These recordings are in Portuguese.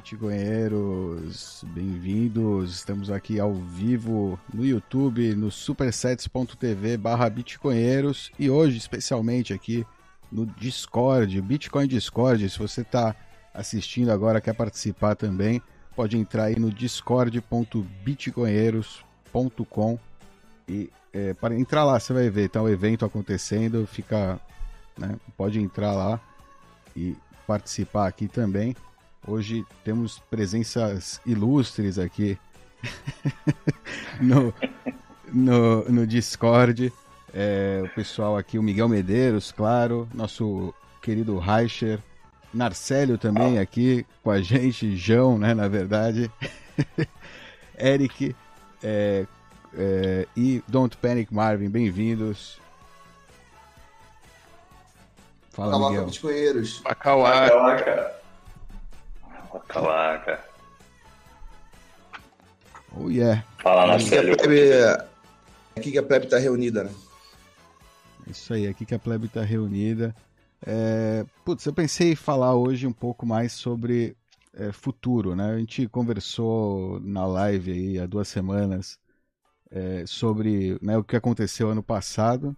Bitcoinheiros, bem-vindos. Estamos aqui ao vivo no YouTube, no supersets.tv barra Bitcoinheiros e hoje, especialmente aqui no Discord, Bitcoin Discord. Se você está assistindo agora, quer participar também, pode entrar aí no discord.bitcoinheiros.com e é, para entrar lá você vai ver, tá o um evento acontecendo, fica, né, pode entrar lá e participar aqui também. Hoje temos presenças ilustres aqui no, no, no Discord. É, o pessoal aqui, o Miguel Medeiros, claro, nosso querido Reicher, Narcélio também aqui com a gente, João, né, na verdade, Eric é, é, e Don't Panic Marvin, bem-vindos. Fala, Calaca, Miguel. Bitcoinheiros. Calaca. Oh, yeah. Fala, Marcelo. Plebe... Aqui que a plebe tá reunida, né? Isso aí, aqui que a plebe tá reunida. É... Putz, eu pensei em falar hoje um pouco mais sobre é, futuro, né? A gente conversou na live aí há duas semanas é, sobre né, o que aconteceu ano passado.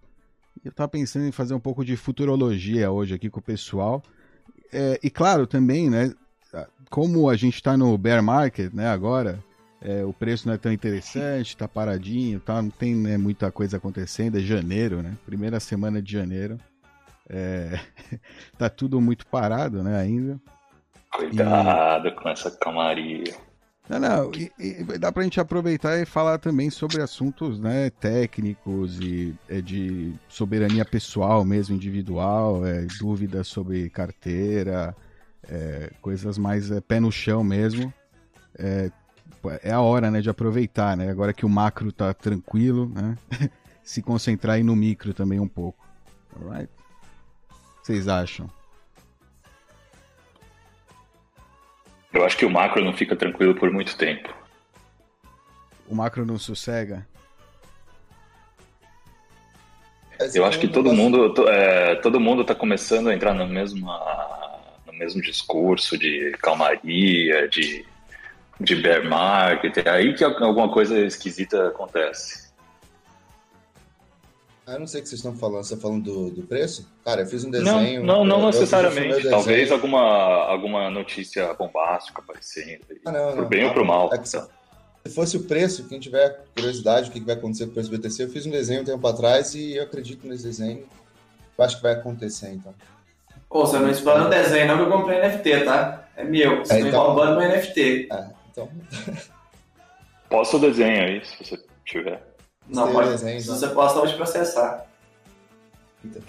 Eu tava pensando em fazer um pouco de futurologia hoje aqui com o pessoal. É, e claro, também, né, como a gente está no bear market, né, agora, é, o preço não é tão interessante, está paradinho, tá, não tem né, muita coisa acontecendo, é janeiro, né, primeira semana de janeiro, é, tá tudo muito parado, né, ainda. Cuidado e... com essa calmaria. Não, não, e, e dá pra gente aproveitar e falar também sobre assuntos né, técnicos e é, de soberania pessoal mesmo, individual, é, dúvidas sobre carteira, é, coisas mais é, pé no chão mesmo. É, é a hora né, de aproveitar, né? Agora que o macro tá tranquilo, né? Se concentrar aí no micro também um pouco. Alright? Vocês acham? Eu acho que o macro não fica tranquilo por muito tempo. O macro não sossega? Eu acho que todo mundo, é, todo mundo está começando a entrar no mesmo no mesmo discurso de calmaria, de, de bear market, é aí que alguma coisa esquisita acontece. Ah, eu não sei o que vocês estão falando. Você está falando do, do preço? Cara, eu fiz um desenho. Não, não, não necessariamente. Talvez alguma, alguma notícia bombástica aparecendo. Ah, não, não. bem ou pro mal. É se fosse o preço, quem tiver curiosidade, o que vai acontecer com o preço do BTC, eu fiz um desenho um tempo atrás e eu acredito nesse desenho. Eu acho que vai acontecer, então. Pô, você não explana o desenho, não, que eu comprei NFT, tá? É meu. Você é, tá então... roubando meu NFT. É, então. Posta o desenho aí, se você tiver. Não, pode. Desenho, se então. você posta, pode processar. Então.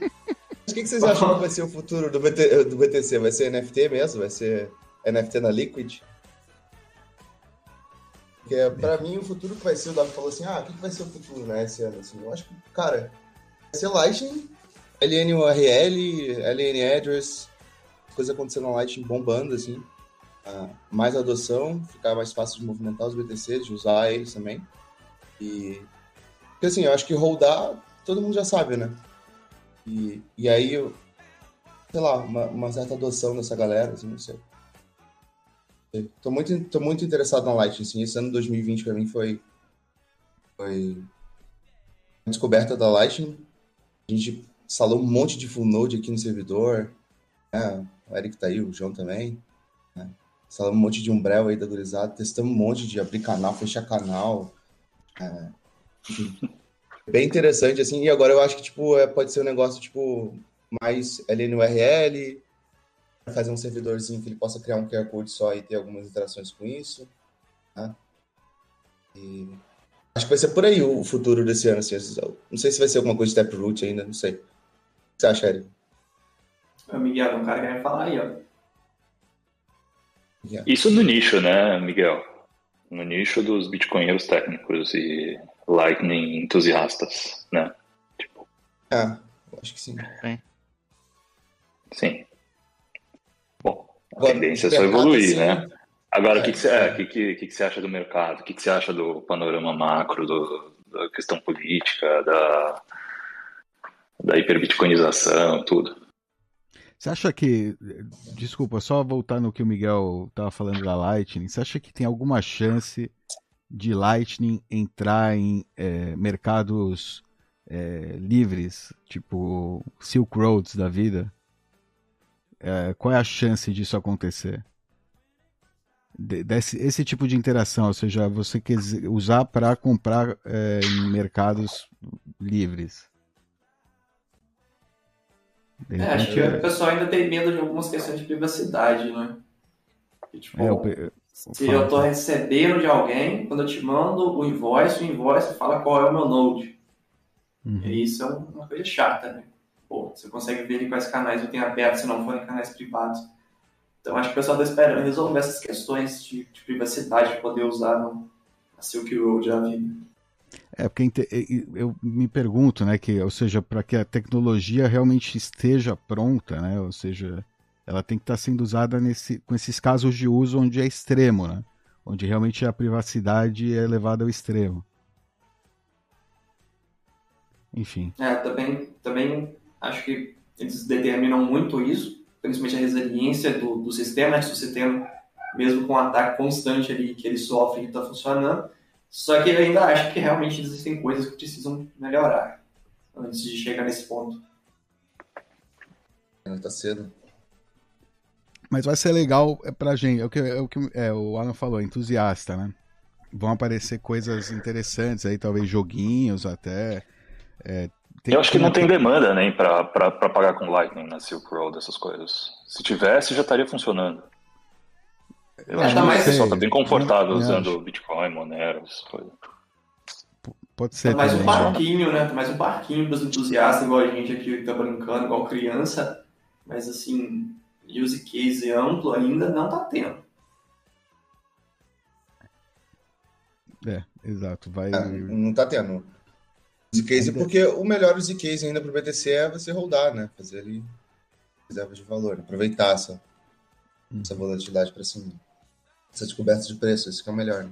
o que, vocês acham que vai ser o futuro do, BT, do BTC? Vai ser NFT mesmo? Vai ser NFT na Liquid? Porque pra mim o futuro que vai ser, o Davi falou assim, ah, o que, vai ser o futuro, né, esse ano? Assim, eu acho que, cara, vai ser Lightning LNURL, LN Address, coisa acontecendo na Lightning bombando, assim. Uh, mais adoção, ficar mais fácil de movimentar os BTCs, de usar eles também. E. Porque assim, eu acho que rodar, todo mundo já sabe, né? E, e aí, eu, sei lá, uma, uma certa adoção dessa galera, assim, não sei. Tô muito, tô muito interessado na Lightning, assim. Esse ano 2020 para mim foi. Foi. A descoberta da Lightning. A gente instalou um monte de full node aqui no servidor. Né? O Eric tá aí, o João também. Né? Instalamos um monte de umbrel aí da gurizada, testamos um monte de abrir canal, fechar canal. É, bem interessante, assim, e agora eu acho que, tipo, é, pode ser um negócio, tipo, mais LNURL, fazer um servidorzinho que ele possa criar um QR Code só e ter algumas interações com isso, né? E acho que vai ser por aí o futuro desse ano, assim, não sei se vai ser alguma coisa de Taproot ainda, não sei você acha, Eric? O Miguel, um cara querendo falar aí, ó. Isso no nicho, né, Miguel? No nicho dos bitcoinheiros técnicos e Lightning entusiastas, né? Tipo... Ah, acho que sim. Sim. sim. Bom, a Agora, tendência é só evoluir, assim, né? Agora, o que, que, você, é, que, que, que, você acha do mercado? O que, que você acha do panorama macro, do, da questão política, da, da hiperbitcoinização, tudo. Você acha que. Desculpa, só voltar no que o Miguel estava falando da Lightning. Você acha que tem alguma chance de Lightning entrar em é, mercados é, livres, tipo Silk Roads da vida? É, qual é a chance disso acontecer? Desse, esse tipo de interação, ou seja, você quer usar para comprar é, em mercados livres. É, acho que o pessoal ainda tem medo de algumas questões de privacidade, né? E, tipo, é, eu, se eu estou recebendo de alguém, quando eu te mando o invoice, o invoice fala qual é o meu node. Uhum. E isso é uma coisa chata, né? Pô, você consegue ver quais canais eu tenho aberto se não forem canais privados. Então acho que o pessoal está esperando resolver essas questões de, de privacidade para poder usar no, a Silk Road da vida. É, porque eu me pergunto, né, que, ou seja, para que a tecnologia realmente esteja pronta, né, ou seja, ela tem que estar tá sendo usada nesse, com esses casos de uso onde é extremo, né, onde realmente a privacidade é levada ao extremo. Enfim. É, também, também acho que eles determinam muito isso, principalmente a resiliência do, do sistema, né, se o sistema, mesmo com um ataque constante ali que ele sofre, está funcionando, só que eu ainda acho que realmente existem coisas que precisam melhorar antes de chegar nesse ponto. Ainda tá cedo. Mas vai ser legal é pra gente. É o que, é o, que é, o Alan falou, entusiasta, né? Vão aparecer coisas interessantes aí, talvez joguinhos até. É, tem, eu acho que não tem demanda nem né, pra, pra, pra pagar com Lightning na Silk Road, essas coisas. Se tivesse, já estaria funcionando. Eu acho que mais o pessoal tá bem confortável usando acho. Bitcoin, Monero, essas coisas. Pode ser. Tá mais também, um parquinho, né? Tá mais um parquinho para os entusiastas, igual a gente aqui que tá brincando, igual criança. Mas assim, use case amplo ainda não tá tendo. É, exato. Vai... É, não tá tendo. Use case, porque o melhor use case ainda para o BTC é você rodar, né? Fazer ali reserva de valor, aproveitar essa, hum. essa volatilidade para cima essa descoberta de preço, isso que é o melhor. Né?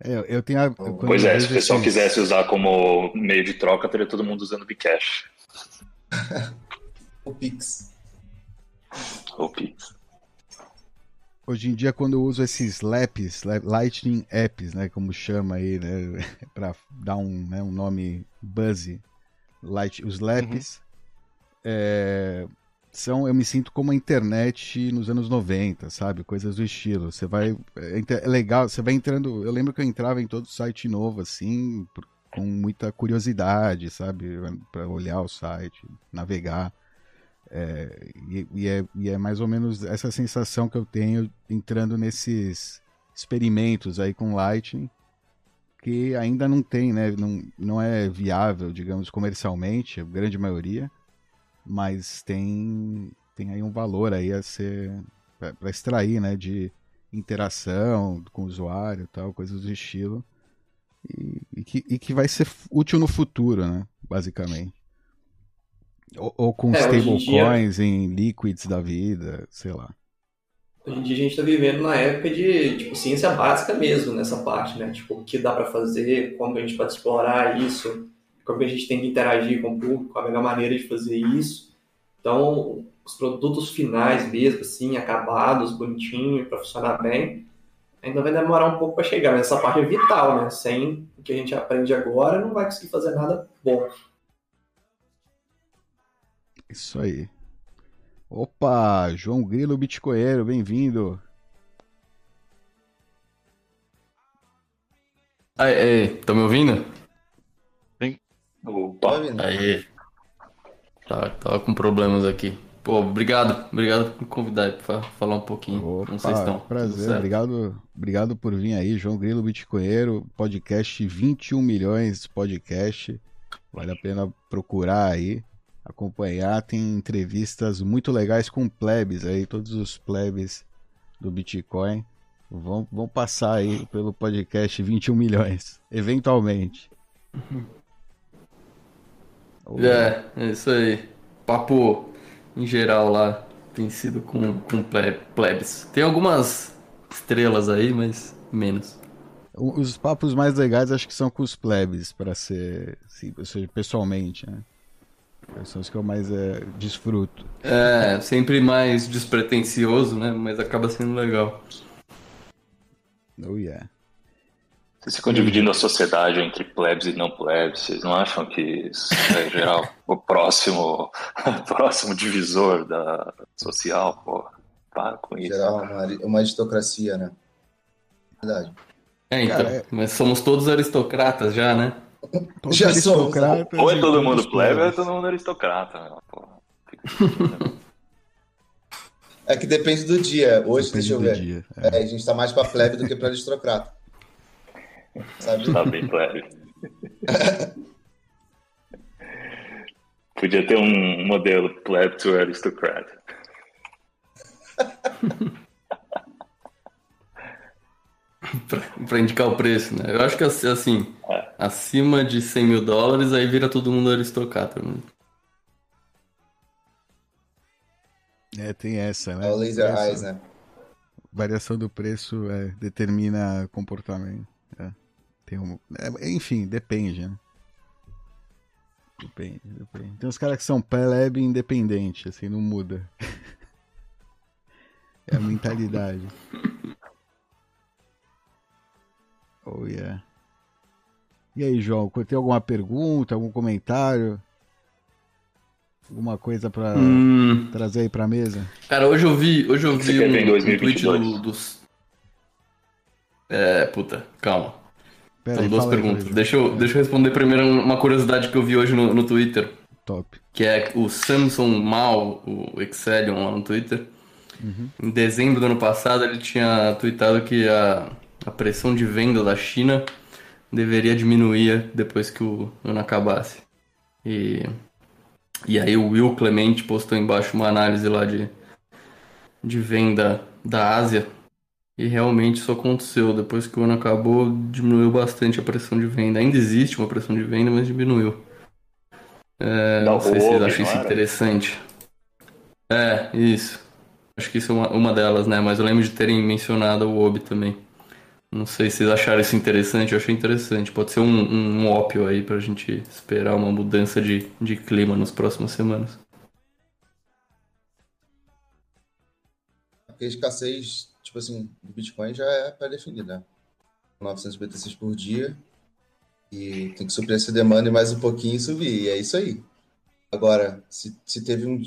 É, eu tenho a, pois é, se o pessoal esses... quisesse usar como meio de troca, teria todo mundo usando Bcash. o Pix. O Pix. Hoje em dia, quando eu uso esses LAPs, Lightning Apps, né, como chama aí, né, para dar um, né, um nome buzzy, light, os LAPs, uhum. é, são, eu me sinto como a internet nos anos 90, sabe? Coisas do estilo. Você vai. É, é legal, você vai entrando. Eu lembro que eu entrava em todo site novo, assim, com muita curiosidade, sabe? Para olhar o site, navegar. É, e, e, é, e é mais ou menos essa sensação que eu tenho entrando nesses experimentos aí com Lightning, que ainda não tem, né? Não, não é viável, digamos, comercialmente, a grande maioria mas tem tem aí um valor aí a ser para extrair, né, de interação com o usuário, tal, coisas do estilo, e, e, que, e que vai ser útil no futuro, né, basicamente. Ou, ou com é, stablecoins dia... em liquids da vida, sei lá. Hoje em dia a gente está vivendo na época de tipo, ciência básica mesmo nessa parte, né? Tipo, o que dá para fazer, como a gente pode explorar isso, como a gente tem que interagir com o público, a melhor maneira de fazer isso. Então, os produtos finais mesmo, assim, acabados, bonitinho, para funcionar bem, ainda vai demorar um pouco para chegar, mas essa parte é vital, né? Sem o que a gente aprende agora, não vai conseguir fazer nada bom. Isso aí. Opa, João Grilo Bitcoeiro, bem-vindo. Aí, estão me ouvindo? Opa. Aí. Tá, tava com problemas aqui. Pô, obrigado. Obrigado por me convidar para falar um pouquinho. Opa, Não sei se estão. Prazer. Obrigado, obrigado por vir aí, João Grilo Bitcoeiro, podcast 21 milhões podcast. Vale a pena procurar aí, acompanhar. Tem entrevistas muito legais com plebes aí, todos os plebes do Bitcoin. Vão, vão passar aí pelo podcast 21 milhões, eventualmente. É, é isso aí. Papo em geral lá tem sido com, com plebes. Tem algumas estrelas aí, mas menos. Os papos mais legais acho que são com os plebes, para ser, assim, seja, pessoalmente, né? São os que eu mais é, desfruto. É, sempre mais despretensioso, né? Mas acaba sendo legal. Oh yeah. Vocês ficam dividindo a sociedade entre plebs e não plebs. Vocês não acham que isso é geral o próximo, próximo divisor da social? Pô, para com isso. Geral, uma, uma aristocracia, né? Verdade. É, então. Cara, é... Mas somos todos aristocratas já, né? Todos já aristocratas. Ou é todo mundo plebe ou é todo mundo aristocrata. Né? É que depende do dia. Hoje, depende deixa eu ver. Dia, é. É, a gente tá mais pra plebe do que pra aristocrata. Sabe? Tá bem plebe. Podia ter um modelo pleb to aristocrat. pra, indicar o preço, né? Eu acho que assim, é. acima de 100 mil dólares, aí vira todo mundo aristocrata. Né? É, tem essa, né? É o laser eyes, né? Variação do preço é, determina comportamento. Tem um, é, enfim, depende, né? Depende, depende. Tem uns caras que são plebe independente, assim, não muda. é a mentalidade. Oh, yeah. E aí, João, tem alguma pergunta, algum comentário? Alguma coisa para hum. trazer aí pra mesa? Cara, hoje eu vi, hoje eu vi um, um tweet do, dos. É, puta, calma. Pera São duas perguntas. Aí, deixa, eu, deixa eu responder primeiro uma curiosidade que eu vi hoje no, no Twitter. Top. Que é o Samsung Mal, o Excelion lá no Twitter. Uhum. Em dezembro do ano passado ele tinha tweetado que a a pressão de venda da China deveria diminuir depois que o ano acabasse. E, e aí o Will Clemente postou embaixo uma análise lá de, de venda da Ásia. E realmente isso aconteceu. Depois que o ano acabou, diminuiu bastante a pressão de venda. Ainda existe uma pressão de venda, mas diminuiu. É, não sei se vocês acham isso interessante. É, isso. Acho que isso é uma, uma delas, né? Mas eu lembro de terem mencionado o OB também. Não sei se vocês acharam isso interessante, eu achei interessante. Pode ser um, um, um ópio aí pra gente esperar uma mudança de, de clima nas próximas semanas. Porque a escassez, tipo assim, do Bitcoin já é pré-definida. 900 BTCs por dia. E tem que suprir essa demanda e mais um pouquinho e subir. E é isso aí. Agora, se, se teve um,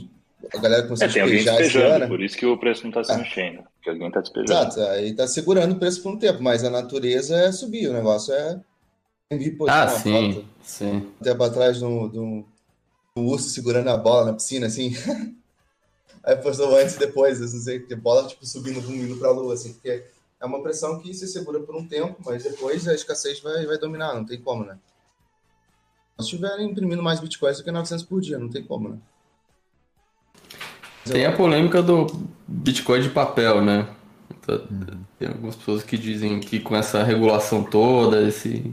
a galera começou é, a despejar esse ano. Por isso que o preço não está se ah. mexendo. Porque alguém está despejando. Exato, aí está segurando o preço por um tempo, mas a natureza é subir, o negócio é. Ah, sim, foto, sim. Um tempo atrás de um, urso segurando a bola na piscina, assim. aí postou antes e depois, não sei, que bola tipo subindo, indo para a lua, assim, porque é uma pressão que se segura por um tempo, mas depois a escassez vai, vai dominar, não tem como, né? Se estiverem imprimindo mais bitcoins do que 900 por dia, não tem como, né? Tem a polêmica do Bitcoin de papel, né? Tá, tem algumas pessoas que dizem que com essa regulação toda, esse,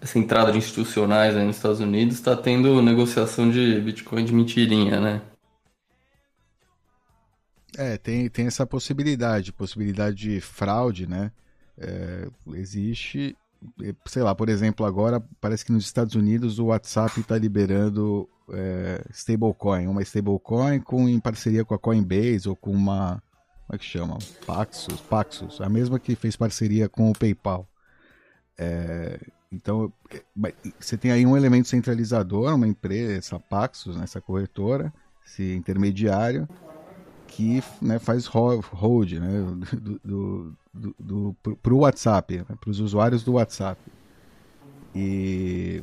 essa entrada de institucionais aí nos Estados Unidos, está tendo negociação de Bitcoin de mentirinha, né? É, tem, tem essa possibilidade, possibilidade de fraude, né? É, existe, sei lá, por exemplo, agora parece que nos Estados Unidos o WhatsApp está liberando é, stablecoin, uma stablecoin com, em parceria com a Coinbase ou com uma. Como é que chama? Paxos, Paxos, a mesma que fez parceria com o PayPal. É, então, é, você tem aí um elemento centralizador, uma empresa, essa Paxos, né, essa corretora, esse intermediário, que né, faz hold né, do, do, do, para o WhatsApp, né, para os usuários do WhatsApp. E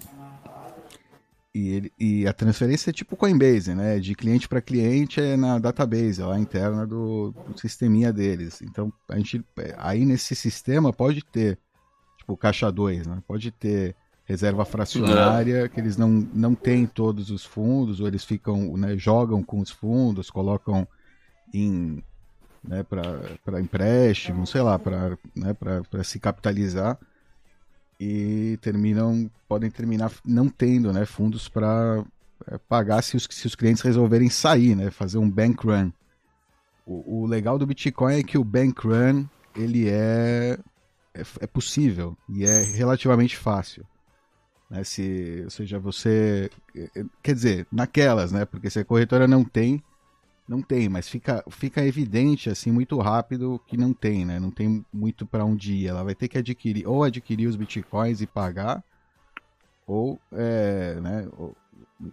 e, ele, e a transferência é tipo Coinbase, né? De cliente para cliente é na database, lá interna do, do, sisteminha deles. Então, a gente, aí nesse sistema pode ter, tipo, caixa 2, né? Pode ter reserva fracionária, que eles não, não têm todos os fundos, ou eles ficam, né, jogam com os fundos, colocam em, né, para empréstimo, sei lá, para né, se capitalizar e terminam podem terminar não tendo né, fundos para é, pagar se os, se os clientes resolverem sair, né, fazer um bank run. O, o, legal do Bitcoin é que o bank run ele é, é, é possível e é relativamente fácil. Né? Se, ou seja, você. Quer dizer, naquelas, né? Porque se a corretora não tem, não tem, mas fica, fica evidente, assim, muito rápido que não tem, né? Não tem muito para onde ir. Ela vai ter que adquirir, ou adquirir os bitcoins e pagar, ou, é, né? Ou,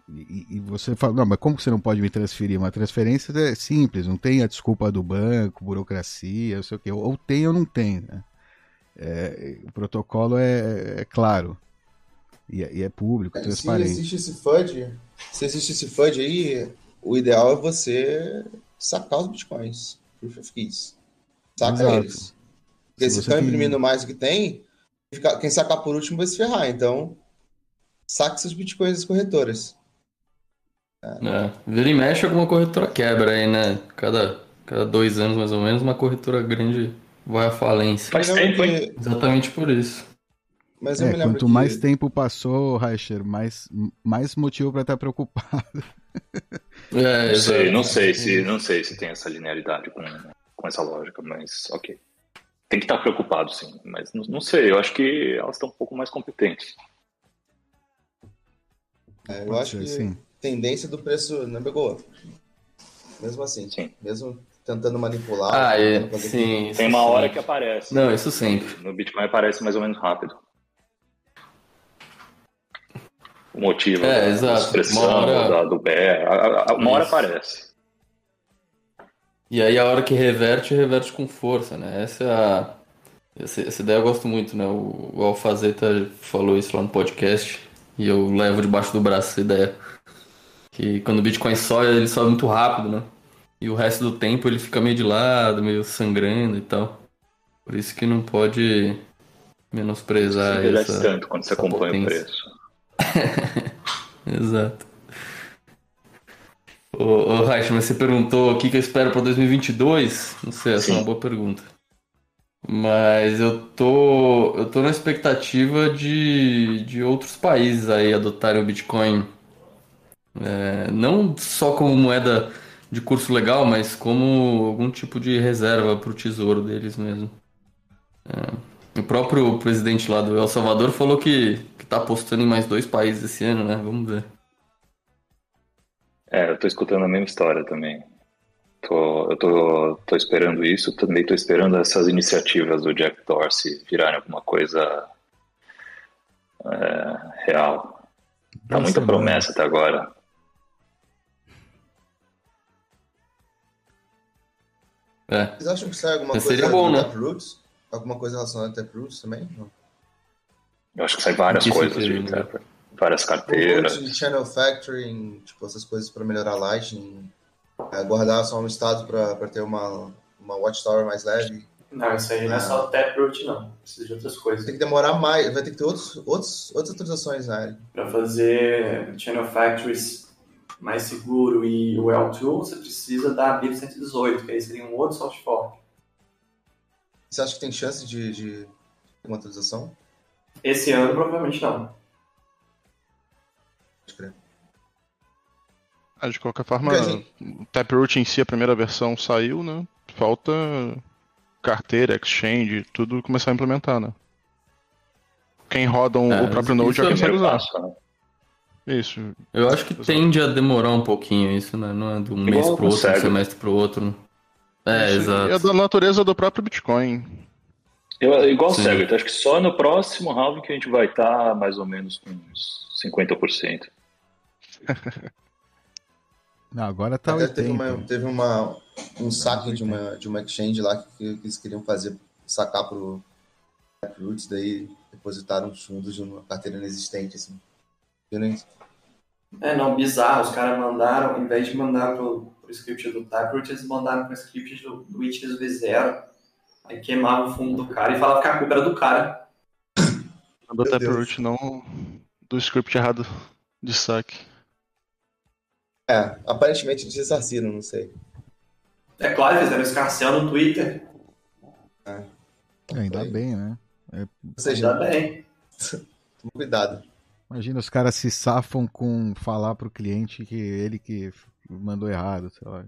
e, e, você fala, não, mas como você não pode me transferir? Uma transferência é simples, não tem a desculpa do banco, burocracia, não sei o quê. Ou tem ou não tem, né? É, o protocolo é, é claro. E, é, e, é público, é, transparente. Se existe esse FUD, se existe esse FUD aí, o ideal é você sacar os bitcoins. Proof of Keys. Saca Exato. eles. Porque se, se ficar tem... imprimindo mais do que tem, quem sacar por último vai se ferrar. Então, saque seus bitcoins das corretoras. É, vira e mexe alguma corretora quebra aí, né? Cada, cada dois anos mais ou menos, uma corretora grande vai à falência. Faz tempo, hein? Exatamente por isso. Mas é, quanto que... mais tempo passou, Reicher, mais, mais motivo para estar preocupado. É, não sei, não sei se não sei se tem essa linearidade com, com essa lógica, mas ok. Tem que estar preocupado, sim, mas não, não sei, eu acho que elas estão um pouco mais competentes. É, eu acho que sim. tendência do preço não pegou. Mesmo assim, sim. mesmo tentando manipular. Ah, é, sim, Tem uma hora que aparece. Não, isso sempre. No Bitcoin aparece mais ou menos rápido o motivo é, da, exato. expressão hora... da, do BR. Uma hora aparece. E aí a hora que reverte, reverte com força, né? Essa é a. Essa, essa ideia eu gosto muito, né? O, o Alfazeta falou isso lá no podcast e eu levo debaixo do braço essa ideia. Que quando o Bitcoin sobe, ele sobe muito rápido, né? E o resto do tempo ele fica meio de lado, meio sangrando e tal. Por isso que não pode menosprezar você essa. tanto quando você acompanha potência. o preço. Exato. Ô, ô mas você perguntou o que, que eu espero para 2022? Não sei, essa Sim. é uma boa pergunta. Mas eu tô, eu tô na expectativa de, de outros países aí adotarem o Bitcoin. É, não só como moeda de curso legal, mas como algum tipo de reserva para o tesouro deles mesmo. É, o próprio presidente lá do El Salvador falou que tá apostando em mais dois países esse ano, né? Vamos ver. É, eu tô escutando a mesma história também. Tô, eu tô, tô esperando isso, também tô esperando essas iniciativas do Jack Dorsey virarem alguma coisa é, real. Tá muita promessa até agora. É. Vocês acham que sai alguma Mas coisa seria bom, né? Roots? Alguma coisa relacionada a Taproots também? Não. Eu acho que sai várias coisas de Trapper. Várias carteiras. De Channel Factoring, tipo, essas coisas para melhorar a Lightning. É, guardar só um estado para ter uma, uma Watchtower mais leve. Não, isso aí não é só Taproot, não. Precisa de outras coisas. Tem que demorar mais, vai ter que ter outros, outros, outras autorizações na área. Para fazer Channel Factories mais seguro e o L2, você precisa da BIP 118, que aí seria um outro soft fork. Você acha que tem chance de, de uma atualização? Esse ano, provavelmente não. Ah, de qualquer forma, o Taproot em si, a primeira versão saiu, né? Falta carteira, exchange, tudo começar a implementar, né? Quem roda um, é, o próprio Node já é consegue usar. Né? Isso. Eu acho que Exato. tende a demorar um pouquinho isso, né? Não é de um Igual mês pro outro, de um semestre pro outro. É, exato. É da natureza do próprio Bitcoin. Eu, igual Sim. o Segwit, acho que só no próximo round que a gente vai estar tá mais ou menos com uns 50%. Não, agora tá Até 80. Teve, uma, teve uma, um saque de uma, de uma exchange lá que, que eles queriam fazer, sacar pro Roots, daí depositaram os fundos de uma carteira inexistente, assim. É, não, bizarro. Os caras mandaram, ao invés de mandar pro, pro script do Taproot, eles mandaram pro script do, do Witness V0 Aí queimava o fundo do cara e falava que a culpa era do cara. Mandou Taproot, não do script errado de saque. É, aparentemente eles ressarciram, não sei. É claro, fizeram escarcel no Twitter. É. é ainda bem, né? É... Ou seja, ainda bem. Toma cuidado. Imagina os caras se safam com falar pro cliente que ele que mandou errado, sei lá.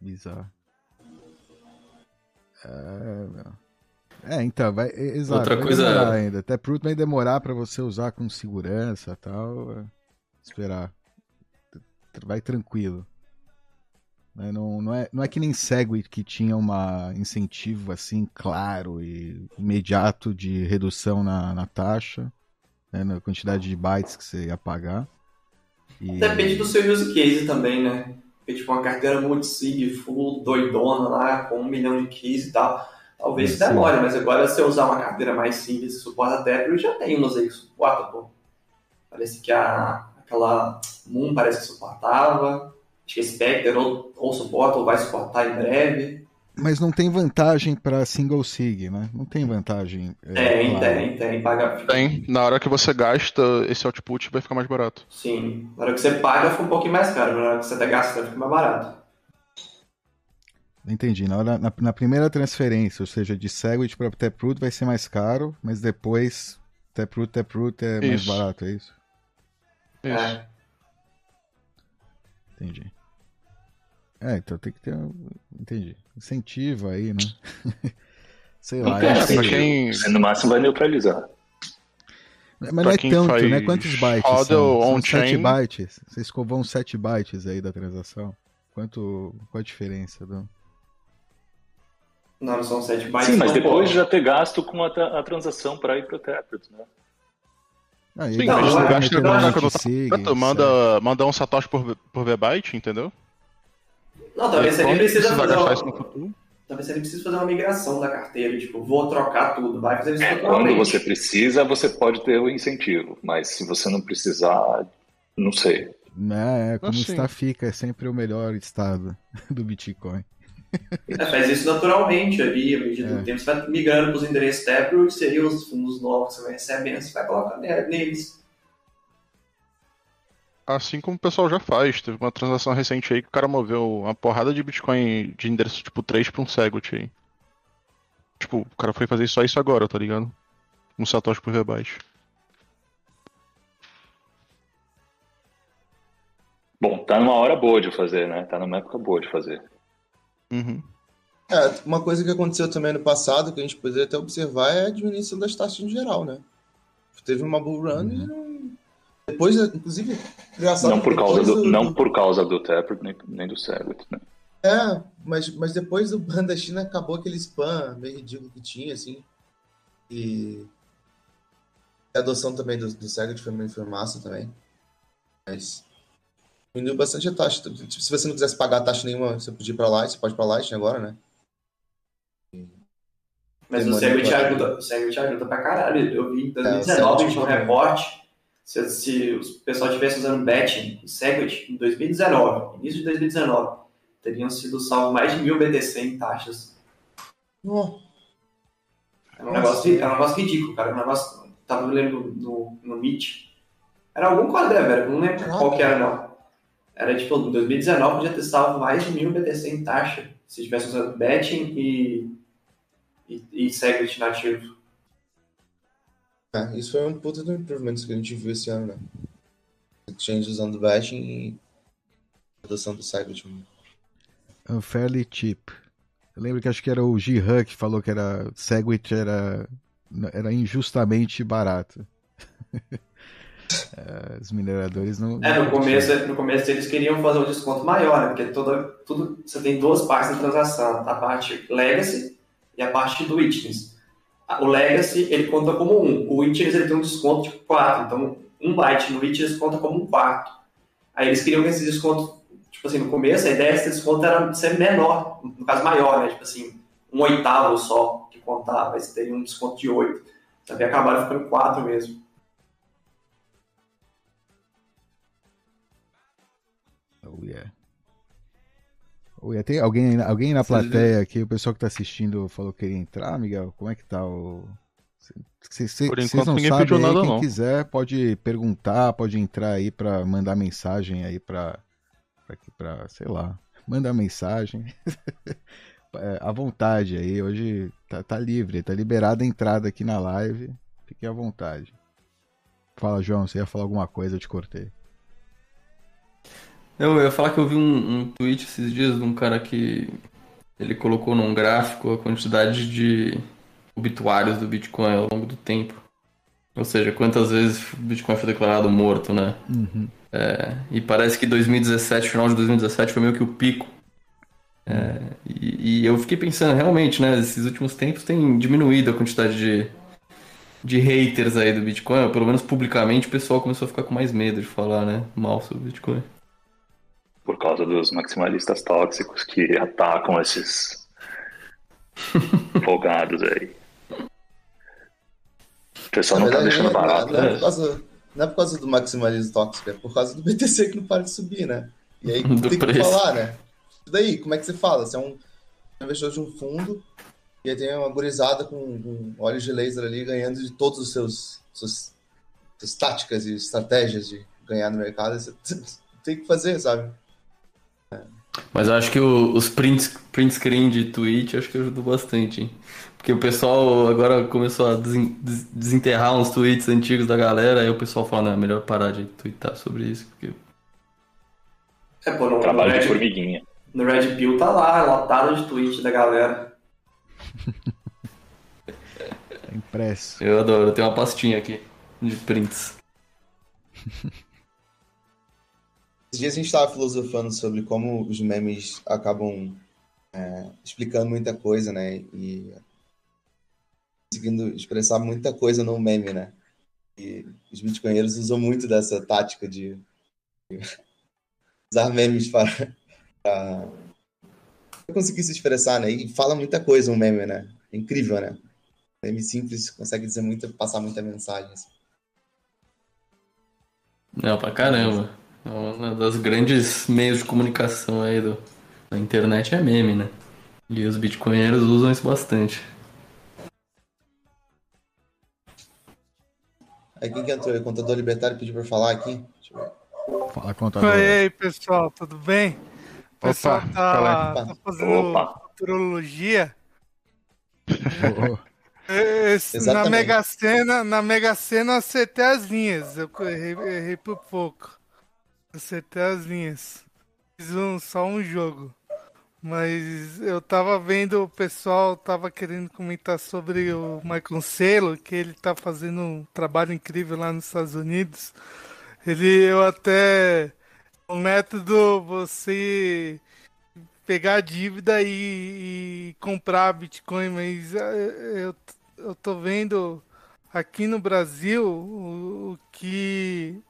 Bizarro. É, É, então, vai, exato, Outra vai coisa... ainda. Até Taproot vai demorar para você usar com segurança tal. É, esperar. Vai tranquilo. Né, não, não, é, não é que nem Segwit que tinha um incentivo assim claro e imediato de redução na, na taxa, né, na quantidade de bytes que você ia pagar. E... Depende do seu use case também, né? Porque, tipo, uma carteira multisig full doidona lá, com um milhão de keys e tal, talvez é, demore, mas agora se eu usar uma carteira mais simples que suporta até, eu já tenho umas aí que suporta, pô. Parece que a, aquela Moon parece que suportava, acho que a Spectre ou, ou suporta ou vai suportar em breve. Mas não tem vantagem para single sig, né? Não tem vantagem. É, tem, claro. tem, tem. Paga... Tem. Na hora que você gasta, esse output vai ficar mais barato. Sim. Na hora que você paga, fica um pouquinho mais caro. Na hora que você tá gastando, fica mais barato. Entendi. Na, hora, na, na primeira transferência, ou seja, de Segwit para Taproot vai ser mais caro, mas depois Taproot, Taproot é isso. mais barato, é isso? Isso. É. Entendi. É, então tem que ter. Entendi. Incentivo aí, né? Sei lá. É, pra quem... No máximo vai neutralizar. Mas não é tanto, né? Quantos bytes? São? são 7 bytes. Vocês vão 7 bytes aí da transação. Quanto, qual a diferença? Do... Não, são 7 bytes. Sim, mas depois de já ter gasto com a, a transação para ir pro Taproot, né? Ah, Sim, não, não, gasta não, quando tá manda, manda um satoshi por, por V-byte, entendeu? Não, talvez você nem precisa fazer uma... Talvez você nem precise fazer uma migração da carteira, tipo, vou trocar tudo, vai fazer isso é, Quando você precisa, você pode ter o incentivo, mas se você não precisar, não sei. É, como assim. está fica, é sempre o melhor estado do Bitcoin. É, faz isso naturalmente ali, à medida é. do tempo você vai migrando para os endereços Taproot, seriam os fundos novos que você vai recebendo, você vai colocar neles. Assim como o pessoal já faz. Teve uma transação recente aí que o cara moveu uma porrada de Bitcoin de endereço tipo 3 pra um Segwit aí. Tipo, o cara foi fazer só isso agora, tá ligado? Um Satoshi por V-Byte. Bom, tá numa hora boa de fazer, né? Tá numa época boa de fazer. Uhum. É, uma coisa que aconteceu também no passado, que a gente poderia até observar, é a diminuição das taxas em geral, né? Teve uma bull run uhum. e não depois, inclusive, engraçado. Não por causa do, do, não por causa do Taproot nem, nem do Segwit, né? É, mas, mas depois do ban da China acabou aquele spam meio ridículo que tinha, assim. E a adoção também do, do Segwit foi, foi massa também. Mas diminuiu bastante a taxa. Tipo, se você não quisesse pagar a taxa nenhuma, você podia ir pra lá, você pode ir pra Lightning agora, né? Mas o Segwit ajuda, o Segwit ajuda pra caralho. Eu vi em 2019 é, tinha um reporte se, se o pessoal estivesse usando Betting e Segwit em 2019, início de 2019, teriam sido salvos mais de mil BTC em taxas. Oh. Era um, negócio, era um negócio ridículo, cara. Um negócio. Tava lendo no, no Meet. Era algum quadré, velho. Não lembro qual que era, não. Era tipo, em 2019 podia ter salvo mais de mil BTC em taxa. Se tivesse usado Betting e, e, e Segwit nativo. É, isso foi um puta do improvement que a gente viu esse ano, né? Exchange usando o bashing e adoção do Segwit. Unfairly cheap. Eu lembro que acho que era o Jihan que falou que era Segwit era, era injustamente barato. É, os mineradores não. É, no começo, no começo eles queriam fazer um desconto maior, né? Porque toda, tudo, você tem duas partes da transação: a parte legacy e a parte do witness o Legacy ele conta como um. O Witness ele tem um desconto de 4. Então, um byte no Witness conta como um quarto. Aí eles queriam que esse desconto, tipo assim, no começo, a ideia desse desconto era ser menor, no caso maior, né? Tipo assim, um oitavo só que contava, você teria um desconto de 8. Só que acabaram ficando 4 mesmo. Oh, yeah. Oi, tem alguém, alguém na plateia aqui, o pessoal que está assistindo falou que queria entrar, Miguel? Como é que tá o. Vocês não ninguém sabem, aí, nada, quem não. quiser pode perguntar, pode entrar aí para mandar mensagem aí para para sei lá, mandar mensagem. é, à vontade aí, hoje tá, tá livre, tá liberada a entrada aqui na live. Fique à vontade. Fala, João, você ia falar alguma coisa, eu te cortei. Eu, eu ia falar que eu vi um, um tweet esses dias de um cara que ele colocou num gráfico a quantidade de obituários do Bitcoin ao longo do tempo. Ou seja, quantas vezes o Bitcoin foi declarado morto, né? Uhum. É, e parece que 2017, final de 2017, foi meio que o pico. É, e, e, eu fiquei pensando, realmente, né? Esses últimos tempos tem diminuído a quantidade de, de haters aí do Bitcoin. Ou pelo menos publicamente o pessoal começou a ficar com mais medo de falar, né? Mal sobre o Bitcoin. Por causa dos maximalistas tóxicos que atacam esses folgados aí. O pessoal não tá deixando barato. Não, é, por causa, não é por causa do maximalismo tóxico, é por causa do BTC que não para de subir, né? E aí do tem preço. que falar, né? E daí, como é que você fala? Você é um investidor de um fundo e aí tem uma gurizada com, com olhos de laser ali ganhando de todos os seus suas, suas táticas e estratégias de ganhar no mercado. Você tem que fazer, sabe? Mas eu acho que o, os print, print screen de tweet acho que ajudou bastante, hein? Porque o pessoal agora começou a desenterrar uns tweets antigos da galera, aí o pessoal fala, não, é melhor parar de twittar sobre isso, porque... É, pô, no, Trabalho no de formiguinha. No Red Pill tá lá, lotado de tweets da galera. é impresso. Eu adoro, eu tenho uma pastinha aqui de prints. Esses dias a gente estava filosofando sobre como os memes acabam é, explicando muita coisa, né? E conseguindo expressar muita coisa no meme, né? E os bitcoinheiros usam muito dessa tática de, usar memes para, para conseguir se expressar, né? E fala muita coisa um meme, né? É incrível, né? meme simples consegue dizer muito, passar muita mensagem. Assim. Não, pra caramba. É uma das grandes meios de comunicação aí do, da internet é meme, né? E os bitcoinheiros usam isso bastante. Aí quem que entrou? O contador libertário pediu para falar aqui. Deixa eu ver. Fala, contador. Oi, aí, pessoal, tudo bem? O pessoal Opa, tá, tá fazendo Opa. futurologia. Esse, na Mega Sena, na Mega Sena acertei as linhas. Eu errei, errei por pouco. Acertei as linhas. Fiz um, só um jogo. Mas eu tava vendo o pessoal tava querendo comentar sobre o Michael Selo, que ele tá fazendo um trabalho incrível lá nos Estados Unidos. Ele eu até o método você pegar a dívida e, e, comprar Bitcoin, mas eh, eu, eu tô vendo aqui no Brasil o, o que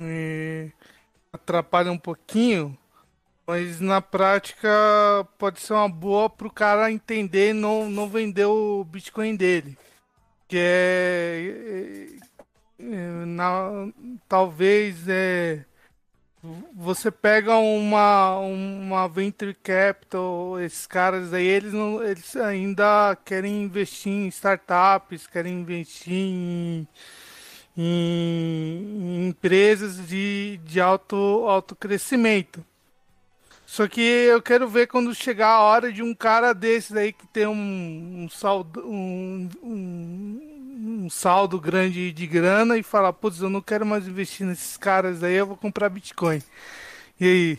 é, atrapalha um pouquinho mas na prática pode ser uma boa para o cara entender e não, não vender o Bitcoin dele. Que é. é, é na, talvez é. Você pega uma, uma venture capital, esses caras aí, eles, não, eles ainda querem investir em startups, querem investir em, em, em empresas de, de alto, alto crescimento. Só que eu quero ver quando chegar a hora de um cara desses aí que tem um, um saldo um, um, um, saldo grande de grana e falar, putz, eu não quero mais investir nesses caras aí, eu vou comprar Bitcoin. E aí?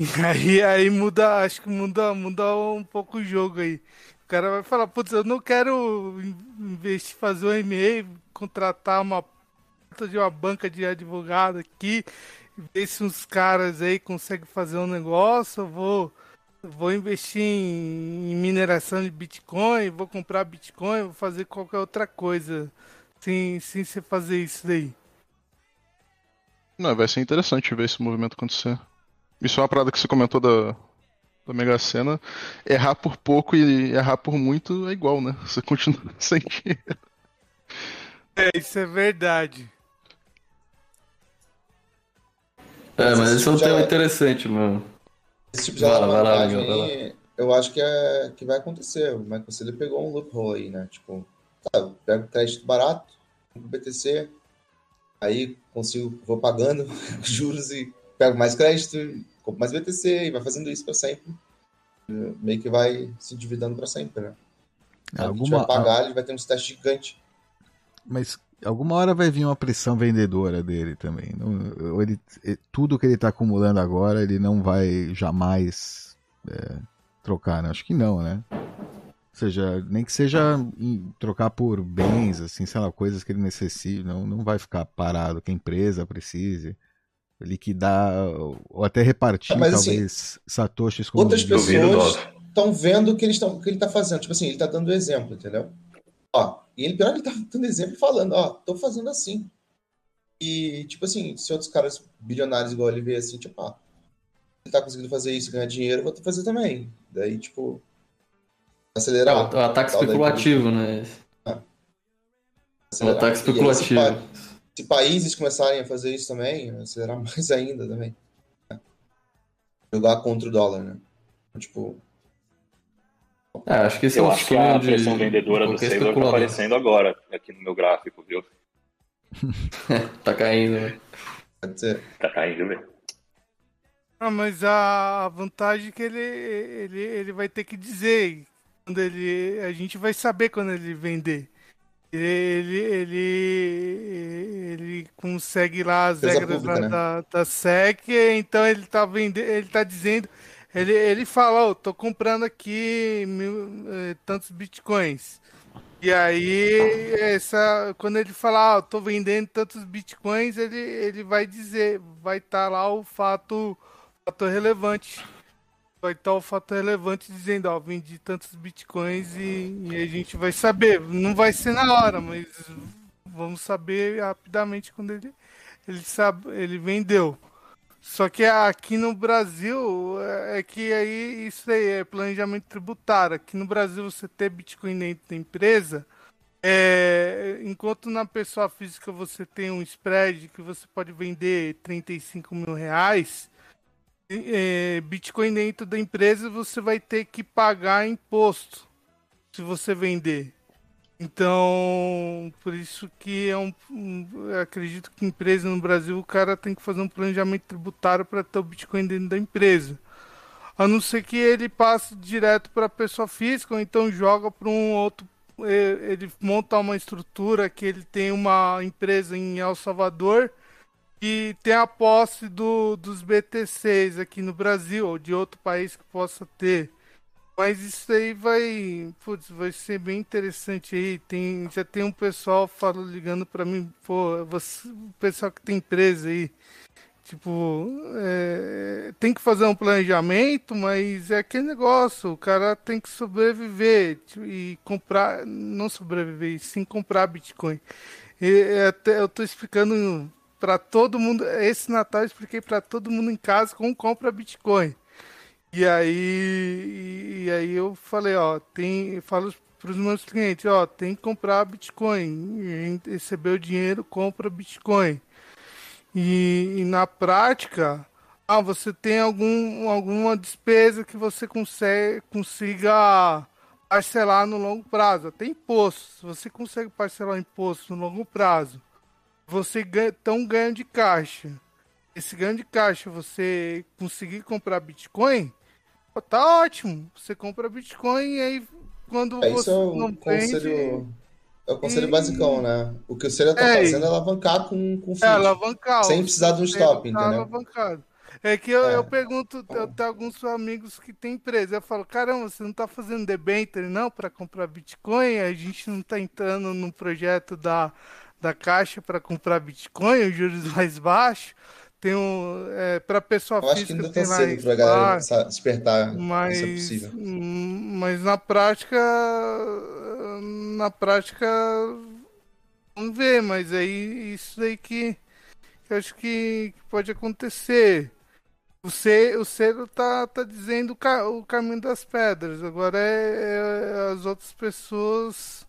E aí, aí muda, acho que muda, muda um pouco o jogo aí. O cara vai falar, putz, eu não quero investir, fazer um e-mail, contratar uma de uma banca de advogado aqui ver se uns caras aí conseguem fazer um negócio, eu vou, vou investir em, em mineração de Bitcoin, vou comprar Bitcoin, vou fazer qualquer outra coisa sem, sem você fazer isso daí. Não, vai ser interessante ver esse movimento acontecer. Isso é uma parada que você comentou da, da Mega Sena. Errar por pouco e errar por muito é igual, né? Você continua sem dinheiro. É, isso é verdade. É, mas esse é um tema é... interessante, mano. Esse tipo de vai lá, vai lá, vai lá. eu acho que, é, que vai acontecer. O Michael Saylor pegou um loophole aí, né? Tipo, tá, pego crédito barato, compro BTC, aí consigo, vou pagando juros e pego mais crédito, compro mais BTC e vai fazendo isso para sempre. Meio que vai se dividando para sempre, né? Alguma... vai pagar, ele vai ter um teste gigante. Mas alguma hora vai vir uma pressão vendedora dele também. Não, ele, tudo que ele está acumulando agora, ele não vai jamais é, trocar, né? Acho que não, né? Ou seja, nem que seja trocar por bens, assim, sei lá, coisas que ele necessite, não, não vai ficar parado, que a empresa precise liquidar ou até repartir, Mas, assim, talvez, assim, satoshis com Outras pessoas estão vendo o que, eles tão, que ele está fazendo. Tipo assim, ele está dando exemplo, entendeu? Ó, e ele, pior, ele está dando exemplo falando, ó, tô fazendo assim. E, tipo assim, se outros caras bilionários igual ele vê assim, tipo, ah, ele tá conseguindo fazer isso, ganhar dinheiro, eu vou fazer também. Daí, tipo, acelerar. É o, o ataque especulativo, né? É. O ataque especulativo. Aí, se, se, países começarem a fazer isso também, acelerar mais ainda também. Jogar contra o dólar, né? Tipo. É, acho que esse eu é acho que a pressão vendedora do Sailor tá aparecendo agora aqui no meu gráfico, viu? tá caindo, né? Tá caindo, velho. Ah, mas a vantagem é que ele, ele, ele vai ter que dizer quando ele. A gente vai saber quando ele vender. Ele, ele, ele consegue lá as regras pública, né? da, da, SEC, então ele tá vendendo, ele tá dizendo, ele, ele fala, oh, tô comprando aqui mil, eh, tantos bitcoins. E aí, essa, quando ele falar, oh, tô vendendo tantos bitcoins, ele, ele vai dizer, vai estar tá lá o fato, fato relevante vai estar o fato relevante dizendo, ó, vendi tantos bitcoins e, e, a gente vai saber. Não vai ser na hora, mas vamos saber rapidamente quando ele, ele sabe, ele vendeu. Só que aqui no Brasil é, é que aí isso aí é planejamento tributário. Aqui no Brasil você ter Bitcoin dentro da empresa, é, enquanto na pessoa física você tem um spread que você pode vender 35 mil reais, é, Bitcoin dentro da empresa, você vai ter que pagar imposto se você vender. Então, por isso que é um, um acredito que empresa no Brasil o cara tem que fazer um planejamento tributário para ter o Bitcoin dentro da empresa. A não ser que ele passe direto para a pessoa física ou então joga para um outro é, ele monta uma estrutura que ele tem uma empresa em El Salvador que tem a posse do, dos BTCs aqui no Brasil ou de outro país que possa ter. Mas isso aí vai, putz, vai ser bem interessante aí. Tem, já tem um pessoal falando, ligando para mim, pô, você, o pessoal que tem empresa aí, tipo, é, tem que fazer um planejamento, mas é aquele negócio, o cara tem que sobreviver tipo, e comprar, não sobreviver, sim comprar Bitcoin. E, até eu tô explicando para todo mundo. Esse Natal eu expliquei para todo mundo em casa como compra Bitcoin. E aí, e aí eu falei, ó, tem, falo para os meus clientes, ó, tem que comprar Bitcoin, receber o dinheiro, compra Bitcoin. E, e, na prática, ah, você tem algum, alguma despesa que você consegue, consiga parcelar no longo prazo. Tem imposto. Você consegue parcelar imposto no longo prazo você ganha, ganho de caixa. Esse ganho de caixa, você conseguir comprar Bitcoin, tá ótimo. Você compra Bitcoin e aí quando é, você é não conselho, É o conselho e... basicão, né? O que o Celia tá é, fazendo é alavancar com, com É, alavancar. Sem precisar de um stop, tá entendeu? Alavancado. É que eu, é. eu pergunto, eu tenho alguns amigos que têm empresa. Eu falo, caramba, você não tá fazendo debenture não para comprar Bitcoin? A gente não tá entrando no projeto da da Caixa para comprar Bitcoin, os juros mais baixos. Tem um. É, para pessoa Eu física. Acho que ainda tá cedo para a galera despertar. Mas, isso é possível. mas na prática. Na prática. Vamos ver, mas aí isso aí que, que acho que, que pode acontecer. O, C, o Cero tá, tá dizendo o, ca, o caminho das pedras. Agora é, é as outras pessoas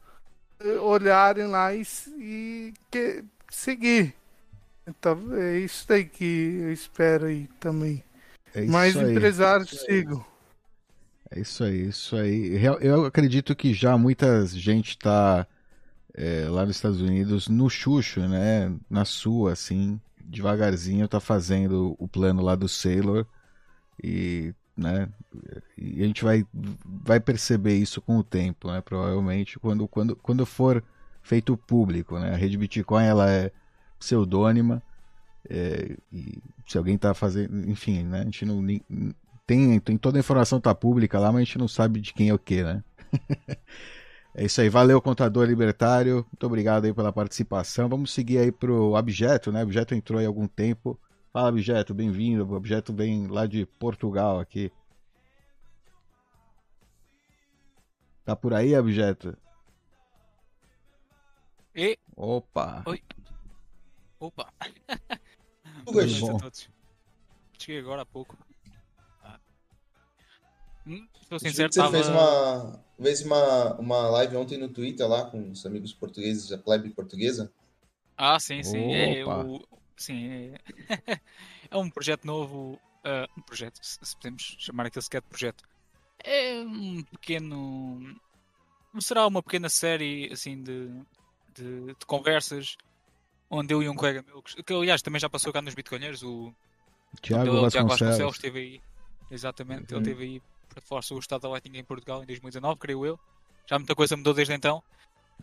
olharem lá e, e que, seguir. Então, é isso aí que eu espero aí também. É Mais aí. empresários é sigam. É isso aí, isso aí. Eu acredito que já muita gente está é, lá nos Estados Unidos no chucho, né? Na sua, assim, devagarzinho tá fazendo o plano lá do Sailor e né? E a gente vai, vai perceber isso com o tempo, né? Provavelmente quando, quando, quando for feito público, né? A rede Bitcoin ela é pseudônima é, e se alguém está fazendo, enfim, né? A gente não tem, tem toda a informação tá pública lá, mas a gente não sabe de quem é o que, né? É isso aí, valeu contador libertário, muito obrigado aí pela participação. Vamos seguir aí pro Abjeto, né? O Abjeto entrou aí há algum tempo. Fala, Abjeto, bem-vindo. O Abjeto vem lá de Portugal aqui. Tá por aí, Abjeto? E... Opa! Oi. Opa! Tudo bom? Cheguei agora há pouco. Hum, sincero, você tava... fez, uma, fez uma, uma live ontem no Twitter lá com os amigos portugueses, a plebe portuguesa. Ah, sim, sim. É, o, sim é... é, um projeto novo. Uh, um projeto, se podemos chamar aquele sequer de projeto. É um pequeno. Será uma pequena série assim de, de, de conversas onde eu e um colega meu, que aliás também já passou cá nos Bitcoinheiros, o Tiago Vasconcelos. Vasconcelos esteve aí. Exatamente, ele esteve aí para falar sobre o estado da Lightning em Portugal em 2019, creio eu. Já muita coisa mudou desde então.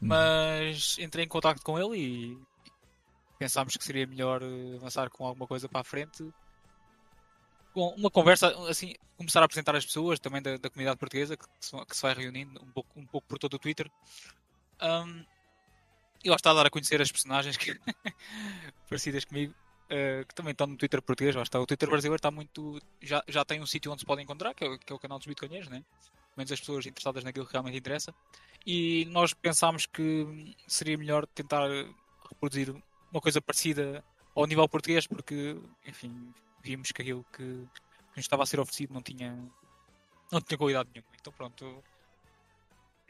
Uhum. Mas entrei em contato com ele e pensámos que seria melhor eh, avançar com alguma coisa para a frente. Com uma conversa, assim, começar a apresentar as pessoas também da, da comunidade portuguesa que se, que se, vai reunindo um pouco, um pouco por todo o Twitter. Um, e lá está a dar a conhecer as personagens que parecidas comigo uh, que também estão no Twitter português, lá está. O Twitter brasileiro está muito. Já, já tem um sítio onde se pode encontrar, que é, que é o canal dos Bitcoinheiros, né? menos as pessoas interessadas naquilo que realmente interessa. E nós pensámos que seria melhor tentar reproduzir uma coisa parecida ao nível português, porque, enfim, vimos que aquilo que nos estava a ser oferecido não tinha, não tinha qualidade nenhuma. Então, pronto,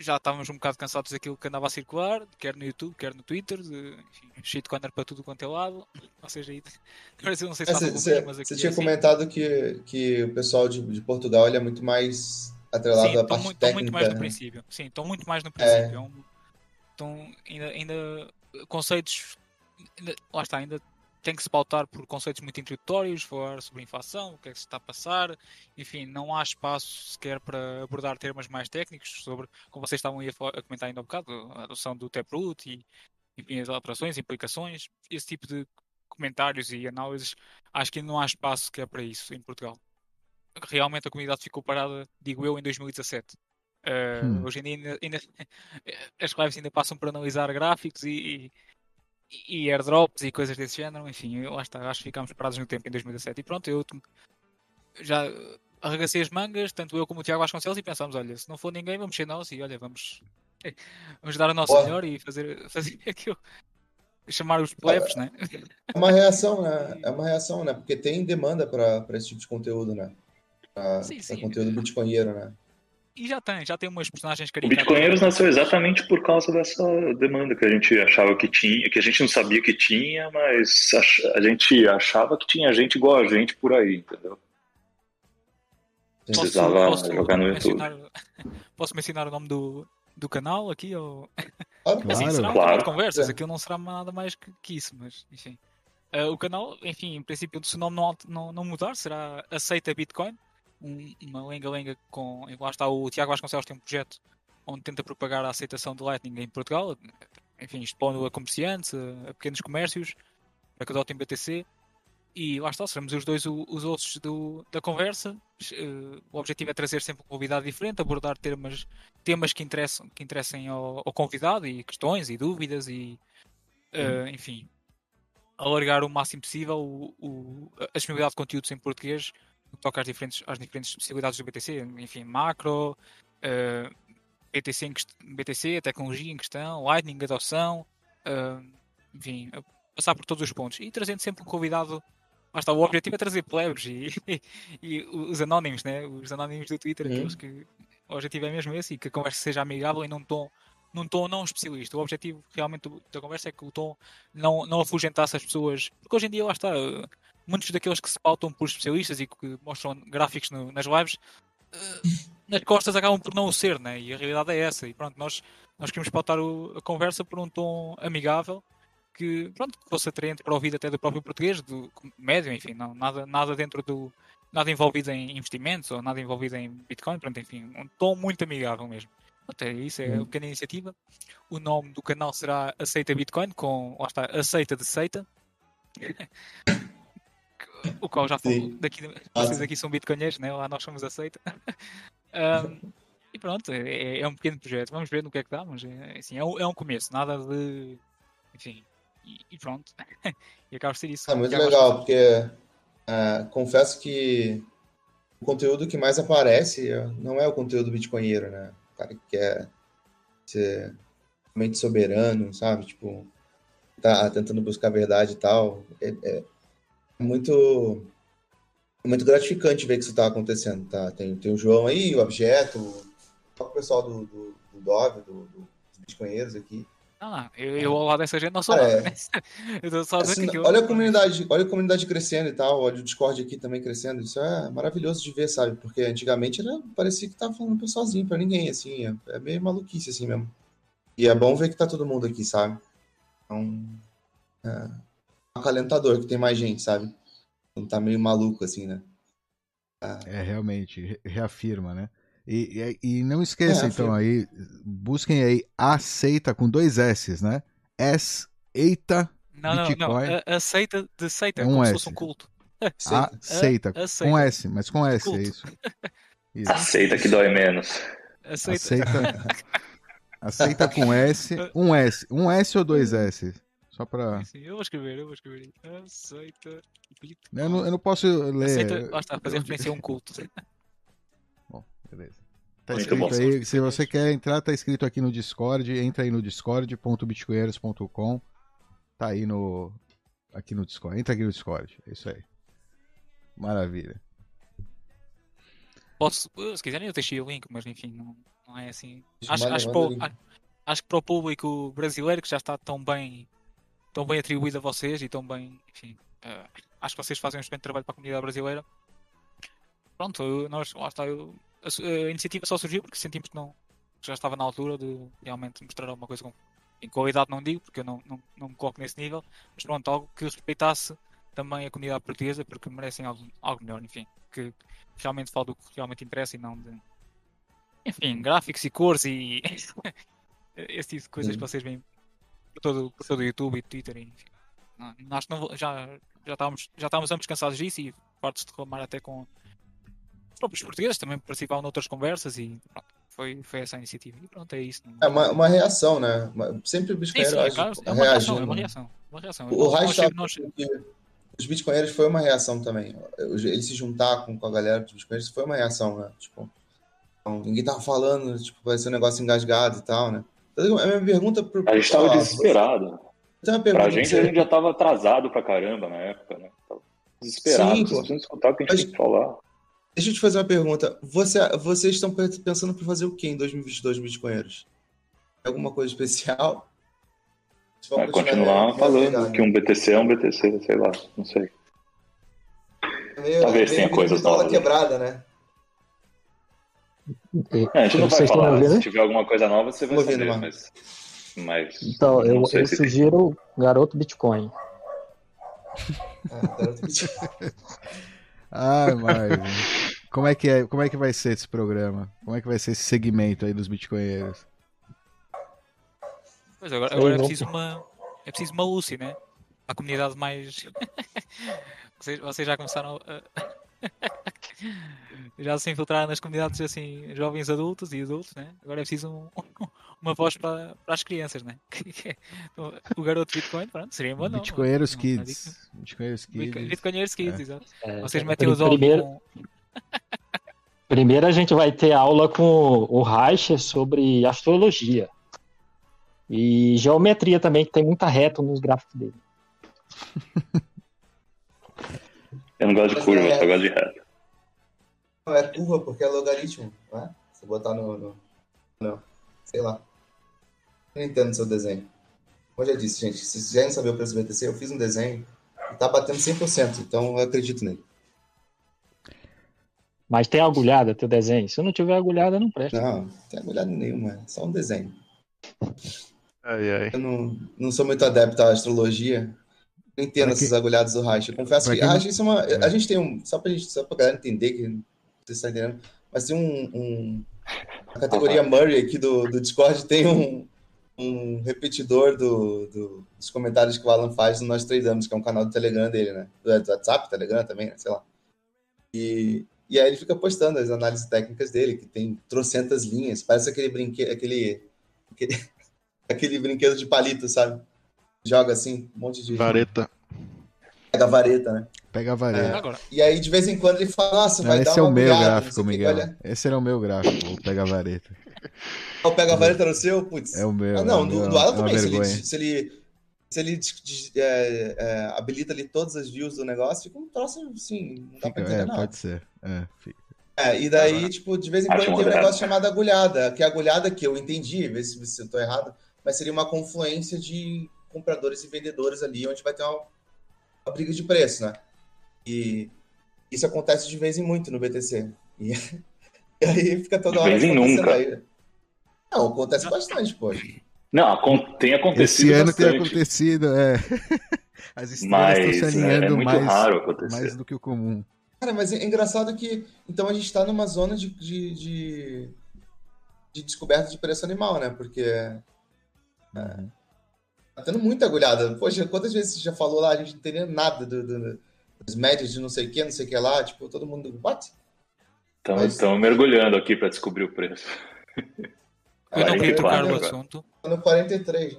já estávamos um bocado cansados daquilo que andava a circular, quer no YouTube, quer no Twitter, de, enfim, corner para tudo quanto é lado. Ou seja, aí, eu não sei se é, Você é tinha é assim. comentado que, que o pessoal de, de Portugal é muito mais atrelado Sim, à parte muito, técnica. muito mais no né? princípio. Sim, estão muito mais no princípio. É. Estão ainda, ainda conceitos. Ainda, lá está, ainda tem que se pautar por conceitos muito introdutórios, falar sobre inflação, o que é que se está a passar, enfim, não há espaço sequer para abordar termos mais técnicos sobre, como vocês estavam a, comentar ainda há um bocado, a adoção do Taproot e enfim, as alterações, implicações, esse tipo de comentários e análises, acho que não há espaço sequer para isso em Portugal. Realmente a comunidade ficou parada, digo eu, em 2017. Uh, hum. Hoje em dia ainda, ainda, as lives ainda passam por analisar gráficos e, e airdrops e coisas desse género, enfim, lá está, acho que ficámos parados no tempo em 2017 e pronto, eu já arregacei as mangas, tanto eu como o Tiago Vasconcelos e pensámos, olha, se não for ninguém vamos ser nós e olha, vamos, vamos dar o nosso Boa. melhor e fazer, fazer aquilo chamar os plebs, é, né? É uma reação, né? É uma reação, né? Porque tem demanda para esse tipo de conteúdo, né? Pra conteúdo bitcoinheiro, né? E já tem, já tem umas personagens caricaturas. O Bitcoinheiros nasceu exatamente por causa dessa demanda que a gente achava que tinha, que a gente não sabia que tinha, mas a gente achava que tinha gente igual a gente por aí, entendeu? Precisava posso, jogar no YouTube. Posso mencionar o nome do, do canal aqui? Ou... Claro, assim, será claro. conversas, é. aquilo não será nada mais que, que isso, mas enfim. Uh, o canal, enfim, em princípio, se o nome não, não, não mudar, será Aceita Bitcoin um, uma lenga-lenga com. Lá está o Tiago Vasconcelos tem um projeto onde tenta propagar a aceitação do Lightning em Portugal, enfim, expondo a comerciantes, a, pequenos comércios, para que adotem BTC. E lá está, seremos os dois os outros do, da conversa. Uh, o objetivo é trazer sempre um convidado diferente, abordar temas, temas que, interessam, que interessem ao, ao convidado e questões e dúvidas e, uh, enfim, alargar o máximo possível o, o, a disponibilidade de conteúdos em português toca às diferentes, às diferentes especialidades do BTC, enfim, macro, uh, eh, BTC, em, BTC, a tecnologia em questão, Lightning, adoção, uh, enfim, passar por todos os pontos e trazendo sempre um convidado. Lá está, o objetivo é trazer plebes e, e, e os anónimos, né? os anónimos do Twitter, uhum. aqueles que o objetivo é mesmo esse e que a conversa seja amigável e num tom, num tom não especialista. O objetivo realmente da conversa é que o tom não, não afugentasse as pessoas, porque hoje em dia lá está muitos daqueles que se pautam por especialistas e que mostram gráficos no, nas lives, uh, nas costas acabam por não o ser, né? E a realidade é essa. E pronto, nós, nós queremos pautar o, a conversa por um tom amigável que, pronto, que fosse atraente para o ouvido até do próprio português, do médio, enfim, não, nada, nada dentro do. nada envolvido em investimentos ou nada envolvido em Bitcoin, pronto, enfim, um tom muito amigável mesmo. Até isso é uma pequena iniciativa. O nome do canal será Aceita Bitcoin, com, lá está, Aceita de Seita. o qual já falou, daqui, vocês aqui são bitcoinheiros, né? lá nós somos aceita. um, e pronto, é, é, um pequeno projeto. Vamos ver no que é que dá, mas é, assim, é, um, é um começo, nada de. Enfim, e, e pronto. e acaba de ser isso. É muito legal, porque uh, confesso que o conteúdo que mais aparece não é o conteúdo bitcoinheiro, né? O cara que quer ser mente soberano, sabe? Tipo, tá tentando buscar a verdade e tal. É, é muito é muito gratificante ver que isso tá acontecendo, tá? Tem, tem o João aí, o Objeto, o pessoal do, do, do Dove, do, do, dos bitcoinheiros aqui. Ah, eu, eu ao lado dessa gente não sou é. nada, né? Assim, que eu... olha a comunidade, olha a comunidade crescendo e tal, olha o Discord aqui também crescendo. Isso é maravilhoso de ver, sabe? Porque antigamente era, parecia que tava falando sozinho para ninguém, assim, é, é, meio maluquice assim mesmo. E é bom ver que tá todo mundo aqui, sabe? Então, é acalentador que tem mais gente, sabe? Não tá meio maluco assim, né? Ah. É, realmente, reafirma, né? E, e, e não esqueça, é, então, aí, busquem aí aceita com dois S, né? S, eita, não, Bitcoin. Não, não, aceita de seita, é um como S. se fosse um culto. Aceita, aceita, com S, mas com S, é isso. isso. Aceita que dói menos. Aceita. Aceita, aceita com S, um S, um S ou dois S? Só pra. Sim, eu vou escrever, eu vou escrever. Aceita. Eu não, eu não posso ler. Aceita. Basta fazer referência a um culto. Bom, beleza. Tá Muito escrito bom. aí, se você quer entrar, tá escrito aqui no Discord, entra aí no discord.bitcoinheiros.com. Tá aí no. Aqui no Discord. Entra aqui no Discord. É isso aí. Maravilha. Posso, se quiserem eu deixei o link, mas enfim, não, não é assim. Acho, acho, para, acho que para o público brasileiro que já está tão bem tão bem atribuído a vocês e tão bem, enfim, uh, acho que vocês fazem um excelente trabalho para a comunidade brasileira. Pronto, nós, lá está, eu, a, a, iniciativa só surgiu porque sentimos que não, que já estava na altura de realmente mostrar alguma coisa com, em qualidade não digo, porque eu não, não, não me coloco nesse nível, mas pronto, algo que respeitasse também a comunidade portuguesa, porque merecem algo, algo melhor, enfim, que realmente fale do que realmente interessa e não de, enfim, gráficos e cores e esse tipo de coisas que vocês veem por todo, por todo o YouTube e Twitter. E, enfim. Nós não, já, já, estávamos, já estávamos ambos cansados disso e fartos de reclamar até com os próprios portugueses, também participavam noutras conversas e pronto, foi, foi essa a iniciativa. E pronto, é isso. É uma, uma reação, né? Sempre o sim, é, claro, é uma reação, é uma reação. Uma reação. O os bitcoinheiros foi uma reação também. Ele se juntar com, com a galera dos bitcoinheiros foi uma reação, né? Tipo, ninguém tava falando, tipo, vai ser um negócio engasgado e tal, né? A minha pergunta pro. A gente estava ah, desesperado. Você... Pra gente, a gente já estava atrasado pra caramba na época, né? Tava desesperado, Sim, precisando escutar o que a gente Mas... tem que falar. Deixa eu te fazer uma pergunta. Você, vocês estão pensando para fazer o que em 2022, Bitcoinheiros? Alguma coisa especial? Vai continuar falando que um BTC é um BTC, sei lá, não sei. É meio, Talvez é tenha coisas novas. quebrada, né? É, a gente não vai falar. Se tiver alguma coisa nova, você vai Vou saber, mas, mas. Então, eu, eu se sugiro tem. Garoto Bitcoin. ah, mas como é que é? Como é que vai ser esse programa? Como é que vai ser esse segmento aí dos bitcoinheiros? Pois agora, agora é preciso uma é preciso uma Lucy, né? A comunidade mais vocês, vocês já começaram a já se infiltraram nas comunidades assim, jovens adultos e adultos, né? Agora é preciso um, uma voz para, para as crianças, né? o garoto Bitcoin, pronto, seria bom, não. Bitcoinheiros Kids. Bitcoinheiros Kids. Bitcoinheiros Kids, é. exato. É, Vocês metem os primeiro... Com... Primeiro a gente vai ter aula com o Reich sobre astrologia. E geometria também, que tem muita reta nos gráficos dele. Eu não gosto de curva, é... só gosto de reta. Não, é curva porque é logaritmo, não é? Se botar no, no... Não, sei lá. Eu não entendo o seu desenho. Como eu já disse, gente, se vocês querem saber o preço do BTC, eu fiz um desenho e tá batendo 100%, então eu acredito nele. Mas tem agulhada teu desenho? Se não tiver agulhada, não presta. Não, não tem agulhada nenhuma, é só um desenho. Ai, ai. Eu não, não sou muito adepto à astrologia, não entendo essas agulhadas do Reich. Eu confesso que, a, gente, é uma, é. a gente tem um. Só pra, gente, só pra galera entender que você está entendendo, mas tem um. um a categoria Murray aqui do, do Discord tem um, um repetidor do, do, dos comentários que o Alan faz no Nós Tradamos, que é um canal do Telegram dele, né? Do WhatsApp, Telegram também, né? Sei lá. E, E aí ele fica postando as análises técnicas dele, que tem trocentas linhas, parece aquele brinquedo, aquele, aquele, aquele brinquedo de palito, sabe? Joga assim, um monte de. Vareta. Pega a vareta, né? Pega a vareta. É, e aí, de vez em quando, ele fala, nossa, vai Não, dar esse é uma o meu gráfico, Miguel. olha. Esse era o meu gráfico, o pega a vareta. O pega a vareta no seu, putz. É o meu. Ah, não, é o do, meu, do Alan é também, se ele, se ele, se ele des- des- é, é, habilita ali todas as views do negócio, fica um troço assim, não dá pra Fica- entender é, nada. pode ser. É, fica. É, e daí, tipo, de vez em quando tem um negócio chamado agulhada, que é agulhada que eu entendi, vê se, se eu tô errado, mas seria uma confluência de compradores e vendedores ali, onde vai ter uma, uma briga de preço, né? E isso acontece de vez em muito no BTC. E, e aí fica toda De hora vez em nunca. aí. Não, acontece bastante, pô. Não, tem acontecido Esse ano tem bastante, acontecido, é. As estrelas estão mas se é, alinhando é muito mais, raro acontecer. mais do que o comum. Cara, mas é engraçado que então a gente tá numa zona de, de, de, de descoberta de preço animal, né? Porque é, tá tendo muita agulhada. Poxa, quantas vezes você já falou lá, a gente não teria nada do, do- das médias de não sei o que, não sei o que lá, tipo, todo mundo. What? Estamos Mas- mergulhando aqui para descobrir o preço. Eu não queria 44 trocar o assunto. Tá no 43.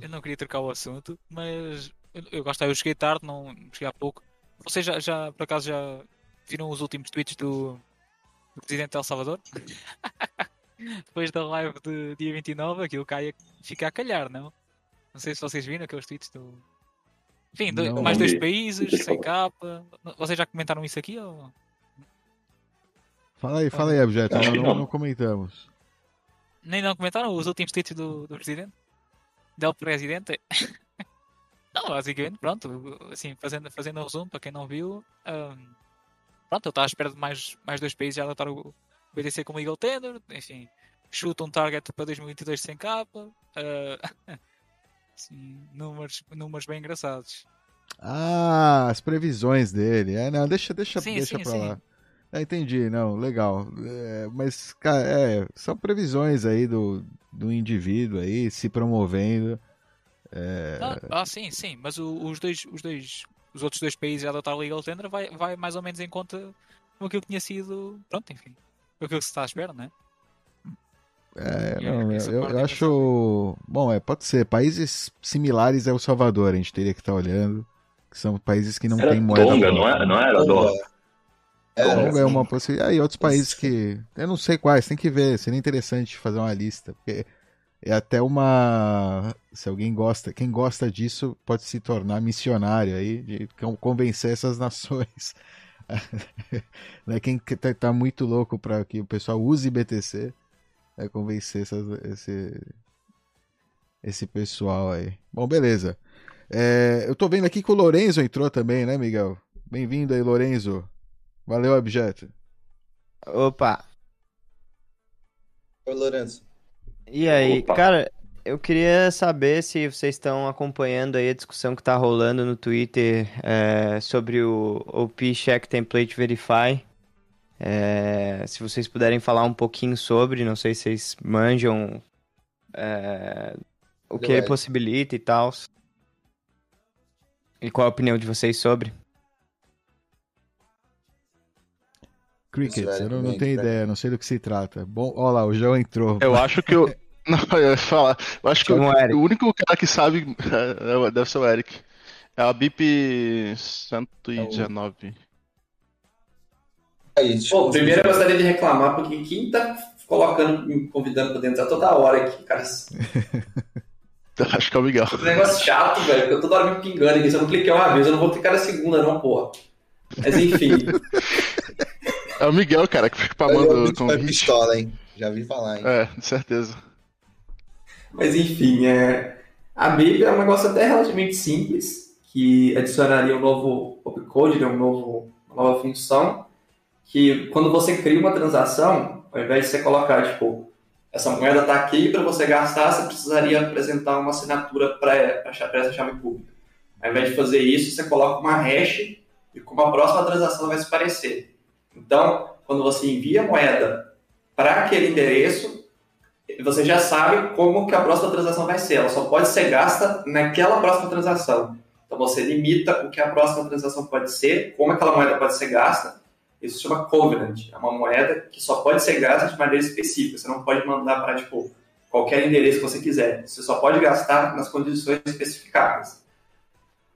Eu não queria trocar o assunto, mas eu, eu gosto, eu cheguei tarde, não cheguei há pouco. Vocês já, já por acaso já viram os últimos tweets do, do presidente de El Salvador? Depois da live de dia 29, aquilo cai fica a calhar, não? Não sei se vocês viram aqueles tweets do. Enfim, do- Não, mais não dois vi. países, Deixa eu sem capa. Vocês já comentaram isso aqui? Ou... Fala aí, fala aí, Abjeto. Não, não, não. comentamos. Nem não comentaram os últimos tweets do, do presidente? Del presidente? não, basicamente, pronto, assim, fazendo, fazendo um resumo, para quem não viu, ahm, pronto, ele está à espera de mais, mais dois países a adotar o BTC como legal tender, enfim, chuta um target para 2022 sem capa, ah, assim, números, números bem engraçados. Ah, as previsões dele. É, não, deixa, deixa, Sim, deixa sim, pra sim. lá. É, entendi, não, legal. É, mas, cara, é, são previsões aí do, do indivíduo aí se promovendo. Ah, ah, sim, sim, mas o- os dois, os dois, os outros dois países a adotar legal tender vai, vai mais ou menos em conta com aquilo que tinha sido, pronto, enfim, com aquilo que se está à espera, né? É, é- não, eu, eu é acho. Bom, é, pode ser. Países similares a El Salvador, a gente teria que estar olhando. Que são países que não Era têm moeda Tonga, não era? Não era? Tonga. Dó. É, Tonga é assim, uma possibilidade. Ah, e outros países que. Eu não sei quais, tem que ver. Seria interessante fazer uma lista. Porque é até uma. Se alguém gosta. Quem gosta disso pode se tornar missionário aí, de con- convencer essas nações. né? Quem que tá, tá muito louco para que o pessoal use BTC é convencer essas- esse, esse pessoal aí. Bom, beleza. É, eu tô vendo aqui que o Lorenzo entrou também, né, Miguel? Bem-vindo aí, Lorenzo. Valeu, Abjeto. Opa, Oi, Lourenço. e aí? Opa. Cara, eu queria saber se vocês estão acompanhando aí a discussão que tá rolando no Twitter é, sobre o OP Check Template Verify. É, se vocês puderem falar um pouquinho sobre, não sei se vocês manjam é, o que ele Vai. possibilita e tal. E qual a opinião de vocês sobre? Cricket, eu não, não tenho bem, ideia, não sei do que se trata. Bom, ó lá, o João entrou. Eu acho que o. Não, eu ia falar. Eu acho que o, Chama o Eric. o único cara que sabe é, é- deve ser o Eric. É a BIP 119. Aí, Pô, primeiro eu gostaria de reclamar, porque quem tá colocando, me convidando pra dentro toda hora aqui, cara. Acho que é o Miguel. Que negócio chato, velho, porque eu toda hora me pingando aqui. Se eu não cliquei uma vez, eu não vou clicar na segunda, não, porra. Mas enfim. É o Miguel, cara, que fica pamando convite. pistola, hein? Já vi falar, hein? É, de certeza. Mas enfim, é... a BIP é um negócio até relativamente simples, que adicionaria um novo opcode, né, um novo, uma nova função, que quando você cria uma transação, ao invés de você colocar, tipo, essa moeda está aqui para você gastar, você precisaria apresentar uma assinatura para essa chave pública. Ao invés de fazer isso, você coloca uma hash e como a próxima transação vai se parecer. Então, quando você envia a moeda para aquele endereço, você já sabe como que a próxima transação vai ser. Ela só pode ser gasta naquela próxima transação. Então você limita o que a próxima transação pode ser, como aquela moeda pode ser gasta, Isso se chama covenant. É uma moeda que só pode ser gasta de maneira específica. Você não pode mandar para, tipo, qualquer endereço que você quiser. Você só pode gastar nas condições especificadas.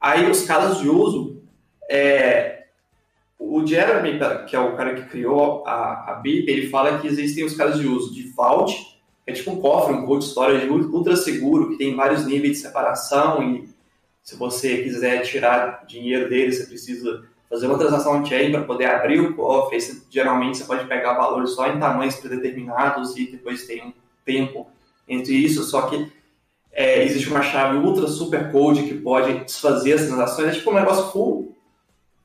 Aí, os casos de uso, é, o Jeremy, que é o cara que criou a, a BIP, ele fala que existem os casos de uso de Vault, que é tipo um cofre, um cold storage ultra seguro, que tem vários níveis de separação e se você quiser tirar dinheiro dele, você precisa fazer uma transação chain para poder abrir o cofre. Geralmente você pode pegar valores só em tamanhos predeterminados e depois tem um tempo entre isso, só que é, existe uma chave ultra super code que pode desfazer as transações. É tipo um negócio full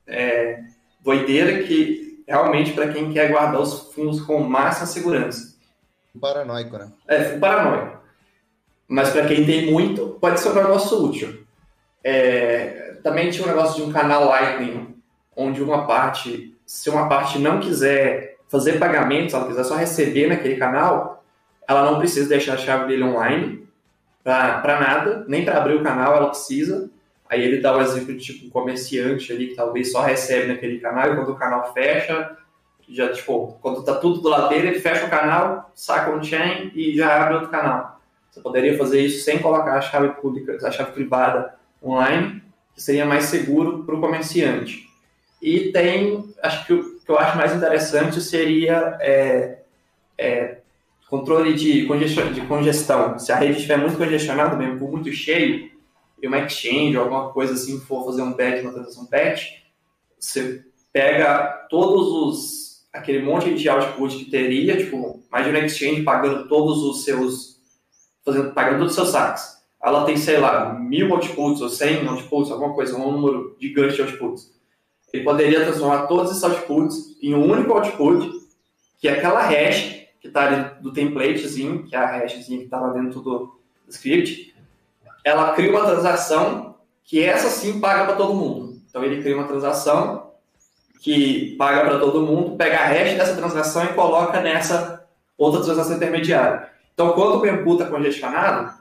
é, doideira que realmente para quem quer guardar os fundos com máxima segurança. Paranoico, né? É, full paranoico. Mas para quem tem muito, pode ser um negócio útil. É, também tinha um negócio de um canal Lightning, onde uma parte, se uma parte não quiser fazer pagamentos, ela quiser só receber naquele canal, ela não precisa deixar a chave dele online para nada, nem para abrir o canal ela precisa. Aí ele dá o exemplo de tipo um comerciante ali que talvez só recebe naquele canal e quando o canal fecha, já tipo, quando tá tudo do lado dele, ele fecha o canal, saca um chain e já abre outro canal. Você poderia fazer isso sem colocar a chave pública, a chave privada online, que seria mais seguro para o comerciante. E tem, acho que o que eu acho mais interessante seria é, é, controle de congestão, de congestão. Se a rede estiver muito congestionada, mesmo por muito cheio, e uma exchange ou alguma coisa assim for fazer um batch, uma transação batch, você pega todos os aquele monte de output que teria, tipo, mais uma exchange pagando todos os seus fazendo pagando todos os seus saques ela tem, sei lá, mil outputs ou cem outputs, alguma coisa, um número gigante de outputs. Ele poderia transformar todos esses outputs em um único output, que é aquela hash que está ali do templatezinho, que é a hashzinha que está lá dentro do script, ela cria uma transação que essa sim paga para todo mundo. Então ele cria uma transação que paga para todo mundo, pega a hash dessa transação e coloca nessa outra transação intermediária. Então, quando o mempool está congestionado,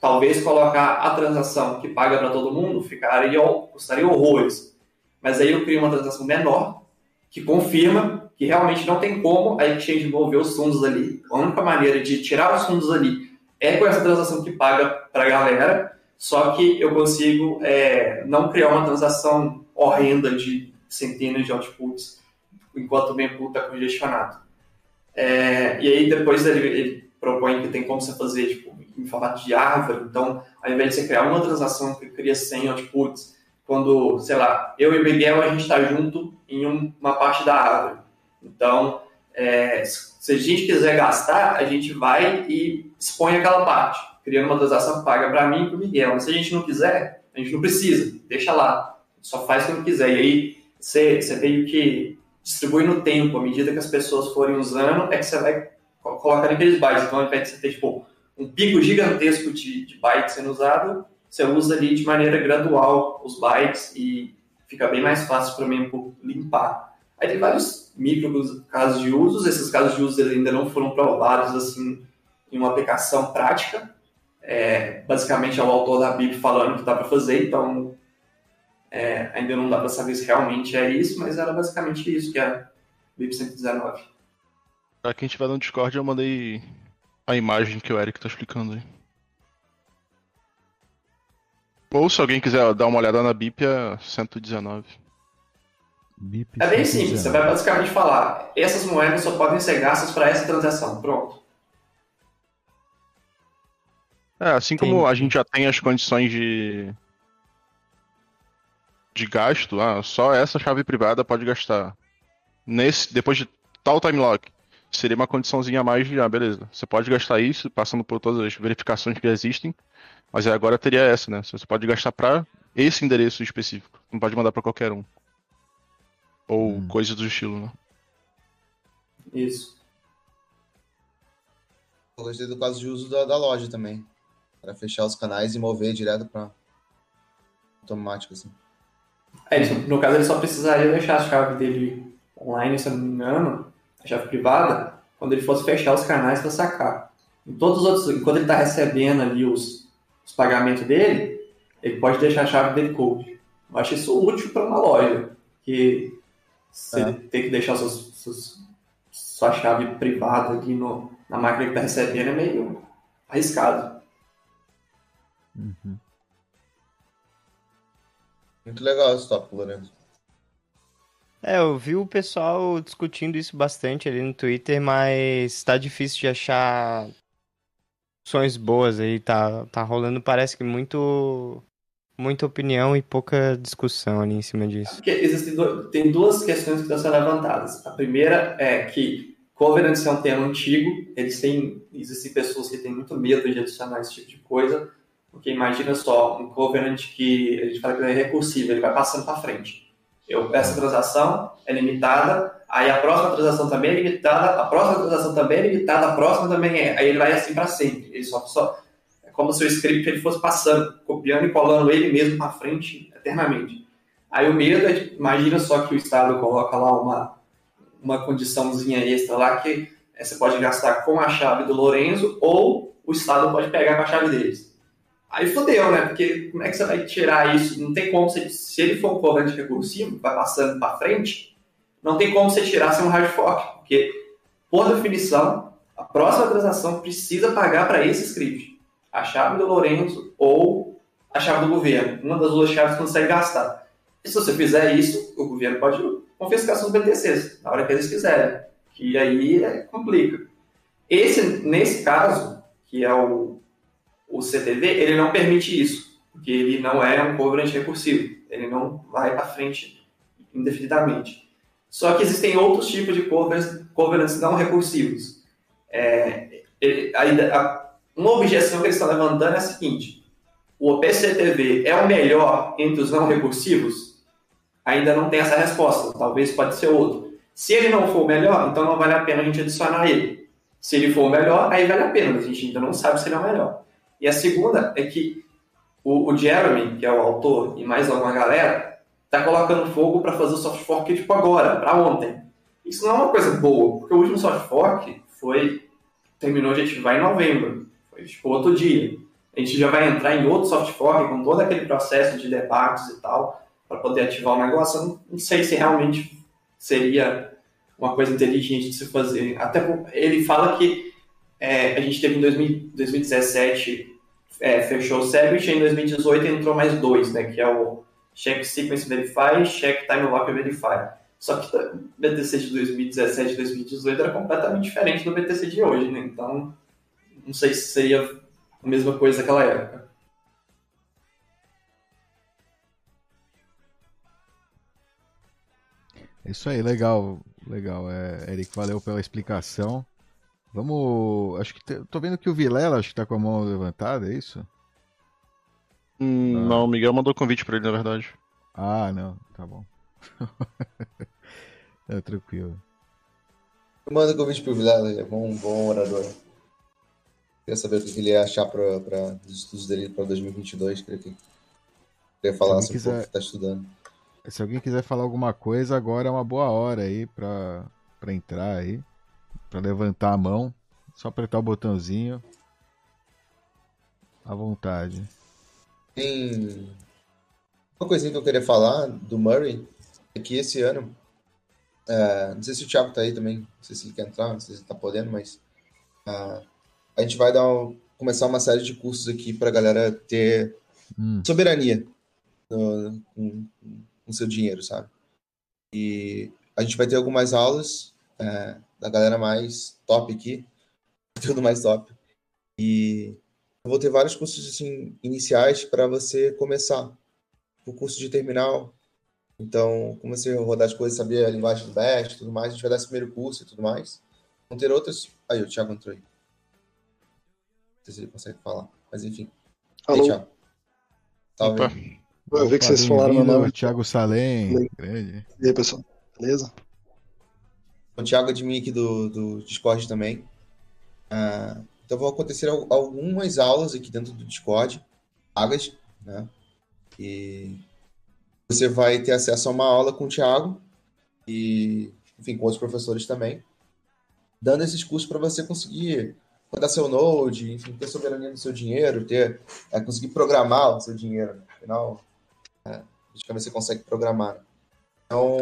talvez colocar a transação que paga para todo mundo ficaria, custaria horrores. Mas aí eu crio uma transação menor, que confirma que realmente não tem como a exchange envolver os fundos ali. A única maneira de tirar os fundos ali é com essa transação que paga para a galera, só que eu consigo é, não criar uma transação horrenda de centenas de outputs enquanto o mempool está congestionado. É, e aí depois ele, ele propõe que tem como você fazer tipo, em formato de árvore. Então, ao invés de você criar uma transação que cria 100 outputs, quando, sei lá, eu e o Miguel, a gente está junto em uma parte da árvore. Então, é, se a gente quiser gastar, a gente vai e expõe aquela parte, criando uma transação paga para mim e para o Miguel. Mas se a gente não quiser, a gente não precisa, deixa lá. Só faz quando quiser. E aí, você, você meio que distribui no tempo, à medida que as pessoas forem usando, é que você vai colocar naqueles bytes. Então, ao invés de você ter, tipo, um pico gigantesco de, de bytes sendo usado, você usa ali de maneira gradual os bytes e fica bem mais fácil para mim limpar. Aí tem vários micro casos de usos, esses casos de uso ainda não foram provados assim em uma aplicação prática. É, basicamente é o autor da BIP falando que dá para fazer, então é, ainda não dá para saber se realmente é isso, mas era basicamente isso que é a BIP 119. Para quem estiver no Discord, eu mandei a imagem que o Eric tá explicando aí. Ou se alguém quiser dar uma olhada na BIP, é 119. BIP é bem simples, você vai basicamente falar: essas moedas só podem ser gastas para essa transação. Pronto. É, assim como a gente já tem as condições de. de gasto, ah, só essa chave privada pode gastar. Nesse, depois de tal time lock seria uma condiçãozinha a mais de, ah, beleza, você pode gastar isso, passando por todas as verificações que existem, mas agora teria essa, né? Você pode gastar para esse endereço específico, não pode mandar para qualquer um. Ou hum. coisas do estilo, né? Isso. Eu gostei do caso de uso da, da loja também. Para fechar os canais e mover direto para automático, assim. É, no caso ele só precisaria deixar a chave dele online, se eu não me engano, a chave privada, quando ele fosse fechar os canais para sacar. Em todos os outros, enquanto ele está recebendo ali os, os pagamentos dele, ele pode deixar a chave dele cold. Eu acho isso útil para uma loja, que você é. ter que deixar seus, seus, sua chave privada ali no, na máquina que está recebendo é meio arriscado. Uhum. Muito legal esse tópico, Lourenço. É, eu vi o pessoal discutindo isso bastante ali no Twitter, mas tá difícil de achar opções boas aí, tá, tá rolando, parece que muito muita opinião e pouca discussão ali em cima disso. Porque existem do... tem duas questões que estão sendo levantadas. A primeira é que Covenant é um termo antigo, eles têm, existem pessoas que têm muito medo de adicionar esse tipo de coisa, porque imagina só, um Covenant que a gente fala que é recursivo, ele vai passando para frente. Eu, essa transação é limitada, aí a próxima transação também é limitada, a próxima transação também é limitada, a próxima também é. Aí ele vai assim para sempre. Ele só, só é como se o script ele fosse passando, copiando e colando ele mesmo para frente eternamente. Aí o medo é, imagina só que o Estado coloca lá uma, uma condiçãozinha extra lá que é, você pode gastar com a chave do Lorenzo ou o Estado pode pegar com a chave deles. Aí fodeu, né? Porque como é que você vai tirar isso? Não tem como você, se ele for um cobrante recursivo, vai passando para frente, não tem como você tirar sem um hard fork, porque por definição, a próxima transação precisa pagar para esse script. A chave do Lourenço ou a chave do governo. Uma das duas chaves consegue gastar. E se você fizer isso, o governo pode confiscar seus BTCs na hora que eles quiserem. Que aí é, complica. Esse, nesse caso, que é o o CTV, ele não permite isso, porque ele não é um covenant recursivo, ele não vai para frente indefinidamente. Só que existem outros tipos de covenants não recursivos. É, ele, a, a, uma objeção que eles estão levantando é a seguinte: o OPCTV é o melhor entre os não recursivos? Ainda não tem essa resposta, talvez pode ser outro. Se ele não for o melhor, então não vale a pena a gente adicionar ele. Se ele for o melhor, aí vale a pena, mas a gente ainda não sabe se ele é o melhor. E a segunda é que o, o Jeremy, que é o autor, e mais alguma galera, tá colocando fogo para fazer o soft fork tipo agora, para ontem. Isso não é uma coisa boa, porque o último soft fork foi terminou, a gente vai em novembro, foi tipo outro dia. A gente já vai entrar em outro soft fork com todo aquele processo de debates e tal, para poder ativar o negócio. Eu não, não sei se realmente seria uma coisa inteligente de se fazer. Até ele fala que é, a gente teve em 2000, 2017, é, fechou o Segwit, em 2018 entrou mais dois, né, que é o Check Sequence Verify e Check Time Lock Verify. Só que o BTC de 2017 e 2018 era completamente diferente do BTC de hoje, né? Então, não sei se seria a mesma coisa naquela época. Isso aí, legal, legal. É, Eric, valeu pela explicação. Vamos. Acho que. Te, tô vendo que o Vilela acho que tá com a mão levantada, é isso? Hum, ah. Não, o Miguel mandou convite pra ele, na verdade. Ah, não, tá bom. é tranquilo. Manda convite pro Vilela, é bom, bom orador. Queria saber o que ele ia achar para os estudos dele para 2022. Queria, que, queria falar sobre quiser... o que tá estudando. Se alguém quiser falar alguma coisa, agora é uma boa hora aí para entrar aí para levantar a mão, só apertar o botãozinho à vontade. Tem uma coisinha que eu queria falar do Murray é que esse ano, é, não sei se o Thiago tá aí também, não sei se ele quer entrar, não sei se ele tá podendo, mas uh, a gente vai dar um, começar uma série de cursos aqui para a galera ter hum. soberania no, com, com seu dinheiro, sabe? E a gente vai ter algumas aulas é, da galera mais top aqui, tudo mais top. E eu vou ter vários cursos assim, iniciais para você começar. O curso de terminal. Então, como você rodar as coisas, saber a linguagem do Bash e tudo mais, a gente vai dar esse primeiro curso e tudo mais. Vão ter outros. Aí, o Thiago entrou aí. Não sei se ele consegue falar, mas enfim. Alô? Aí, Thiago. Salve. Eu vi que vocês falaram meu nome. Thiago Salem. Grande. E aí, pessoal? Beleza? O Thiago admin aqui do, do Discord também. Uh, então vão acontecer algumas aulas aqui dentro do Discord, pagas, né? E você vai ter acesso a uma aula com o Thiago e, enfim, com outros professores também, dando esses cursos para você conseguir rodar seu Node, enfim, ter soberania do seu dinheiro, ter, é, conseguir programar o seu dinheiro. Né? Afinal, é, praticamente você consegue programar. Então,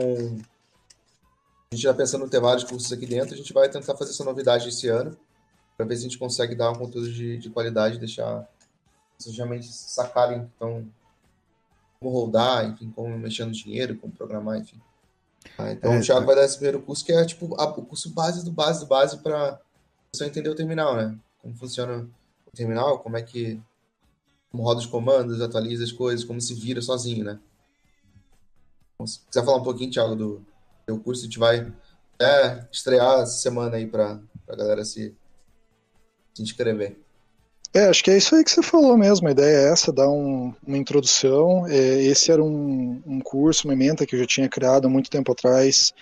A gente já pensando em ter vários cursos aqui dentro, a gente vai tentar fazer essa novidade esse ano, para ver se a gente consegue dar um conteúdo de, de qualidade, deixar vocês realmente sacarem então, como rodar, enfim, como mexer no dinheiro, como programar, enfim. Ah, então é, o Thiago vai dar esse primeiro curso, que é tipo a, o curso base do base do base para você entender o terminal, né? Como funciona o terminal, como é que como roda os comandos, atualiza as coisas, como se vira sozinho, né? Se quiser falar um pouquinho, Thiago, do teu curso, a gente vai é, estrear essa semana aí para a galera se, se inscrever. É, acho que é isso aí que você falou mesmo. A ideia é essa, dar um, uma introdução. É, esse era um, um, curso, uma ementa que eu já tinha criado há muito tempo atrás.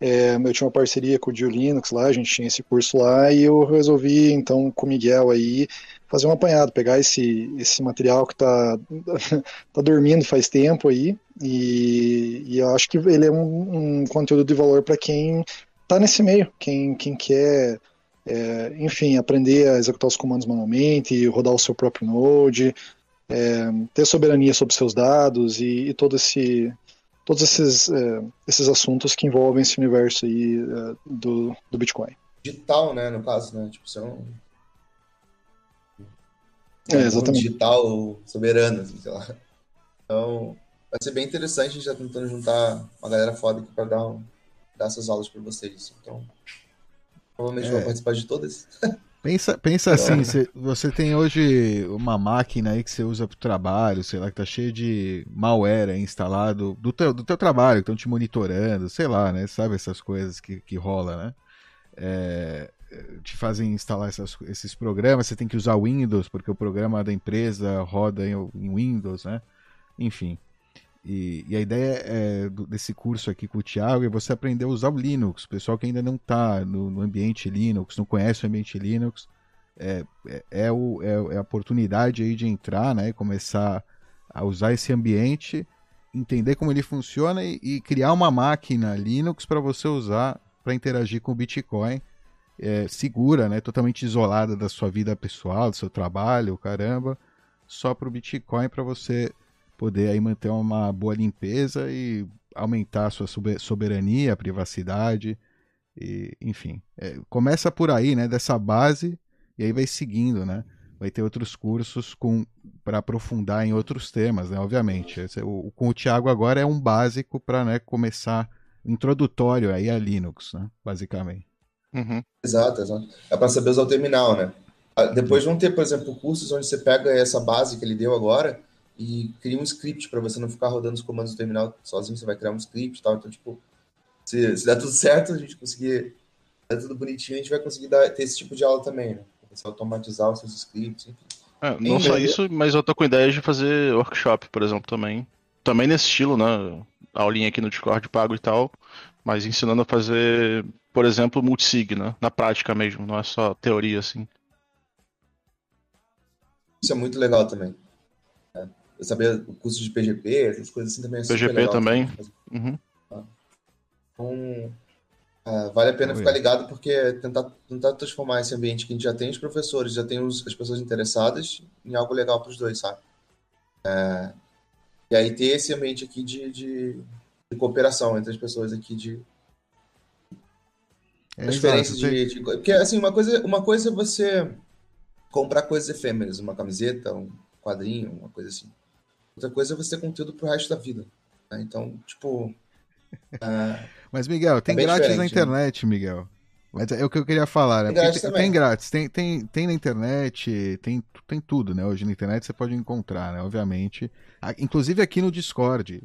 É, eu tinha uma parceria com o Dio Linux lá, a gente tinha esse curso lá, e eu resolvi, então, com o Miguel aí, fazer um apanhado, pegar esse, esse material que está tá dormindo faz tempo aí, e, e eu acho que ele é um, um conteúdo de valor para quem está nesse meio, quem, quem quer é, enfim, aprender a executar os comandos manualmente, rodar o seu próprio Node, é, ter soberania sobre seus dados e, e todo esse, todos esses, é, esses assuntos que envolvem esse universo aí é, do, do Bitcoin. Digital, né, no caso, né? Tipo, são... É, exatamente. Digital soberano, assim, sei lá. Então, vai ser bem interessante. A gente já tá tentando juntar uma galera foda aqui para dar, um, dar essas aulas para vocês. Então, Provavelmente é. vou participar de todas. Pensa, pensa assim, você tem hoje uma máquina aí que você usa para o trabalho, sei lá, que tá cheio de malware instalado do teu, do teu trabalho, que estão te monitorando, sei lá, né? Sabe essas coisas que, que rola, né? É, te fazem instalar essas, esses programas, você tem que usar Windows, porque o programa da empresa roda em, em Windows, né? Enfim. E, e, a ideia é, desse curso aqui com o Thiago é você aprender a usar o Linux. O pessoal que ainda não está no, no, ambiente Linux, não conhece o ambiente Linux, é, é, é, o, é, é, a oportunidade aí de entrar né, e começar a usar esse ambiente, entender como ele funciona e, e criar uma máquina Linux para você usar para interagir com o Bitcoin. É, segura, né, totalmente isolada da sua vida pessoal, do seu trabalho, caramba, só para o Bitcoin para você poder aí manter uma boa limpeza e aumentar a sua soberania, a privacidade, e, enfim. É, começa por aí, né, dessa base, e aí vai seguindo, né? Vai ter outros cursos com para aprofundar em outros temas, né? Obviamente. Esse, o, com o Thiago agora é um básico para né, começar introdutório aí a Linux, né? Basicamente. Uhum. Exato, exato. É para saber usar o terminal, né? Ah, depois vão ter, por exemplo, cursos onde você pega essa base que ele deu agora e cria um script para você não ficar rodando os comandos do terminal sozinho, você vai criar um script e tal. Então, tipo, se, se der tudo certo, a gente conseguir der tudo bonitinho, a gente vai conseguir dar, ter esse tipo de aula também, né? Você automatizar os seus scripts, enfim. É, não só isso, mas eu tô com ideia de fazer workshop, por exemplo, também. Também nesse estilo, né? Aulinha aqui no Discord pago e tal, mas ensinando a fazer, por exemplo, multisig, né? Na prática mesmo, não é só teoria, assim. Isso é muito legal também saber o curso de PGP, essas coisas assim também é PGP legal, também. Uhum. Então, é, vale a pena ficar ligado porque tentar, tentar transformar esse ambiente que a gente já tem os professores, já tem os, as pessoas interessadas em algo legal para os dois, sabe? É, e aí ter esse ambiente aqui de, de, de cooperação entre as pessoas aqui de é, diferença de, de, porque assim uma coisa uma coisa é você comprar coisas efêmeras uma camiseta um quadrinho uma coisa assim Outra coisa é você ter conteúdo pro resto da vida. Né? Então, tipo. Uh, Mas, Miguel, tem é grátis na né? internet, né? Miguel. Mas é o que eu queria falar, né? Tem, grátis tem, tem, grátis, tem, tem, tem na internet, tem, tem tudo, né? Hoje na internet você pode encontrar, né? Obviamente. Inclusive aqui no Discord.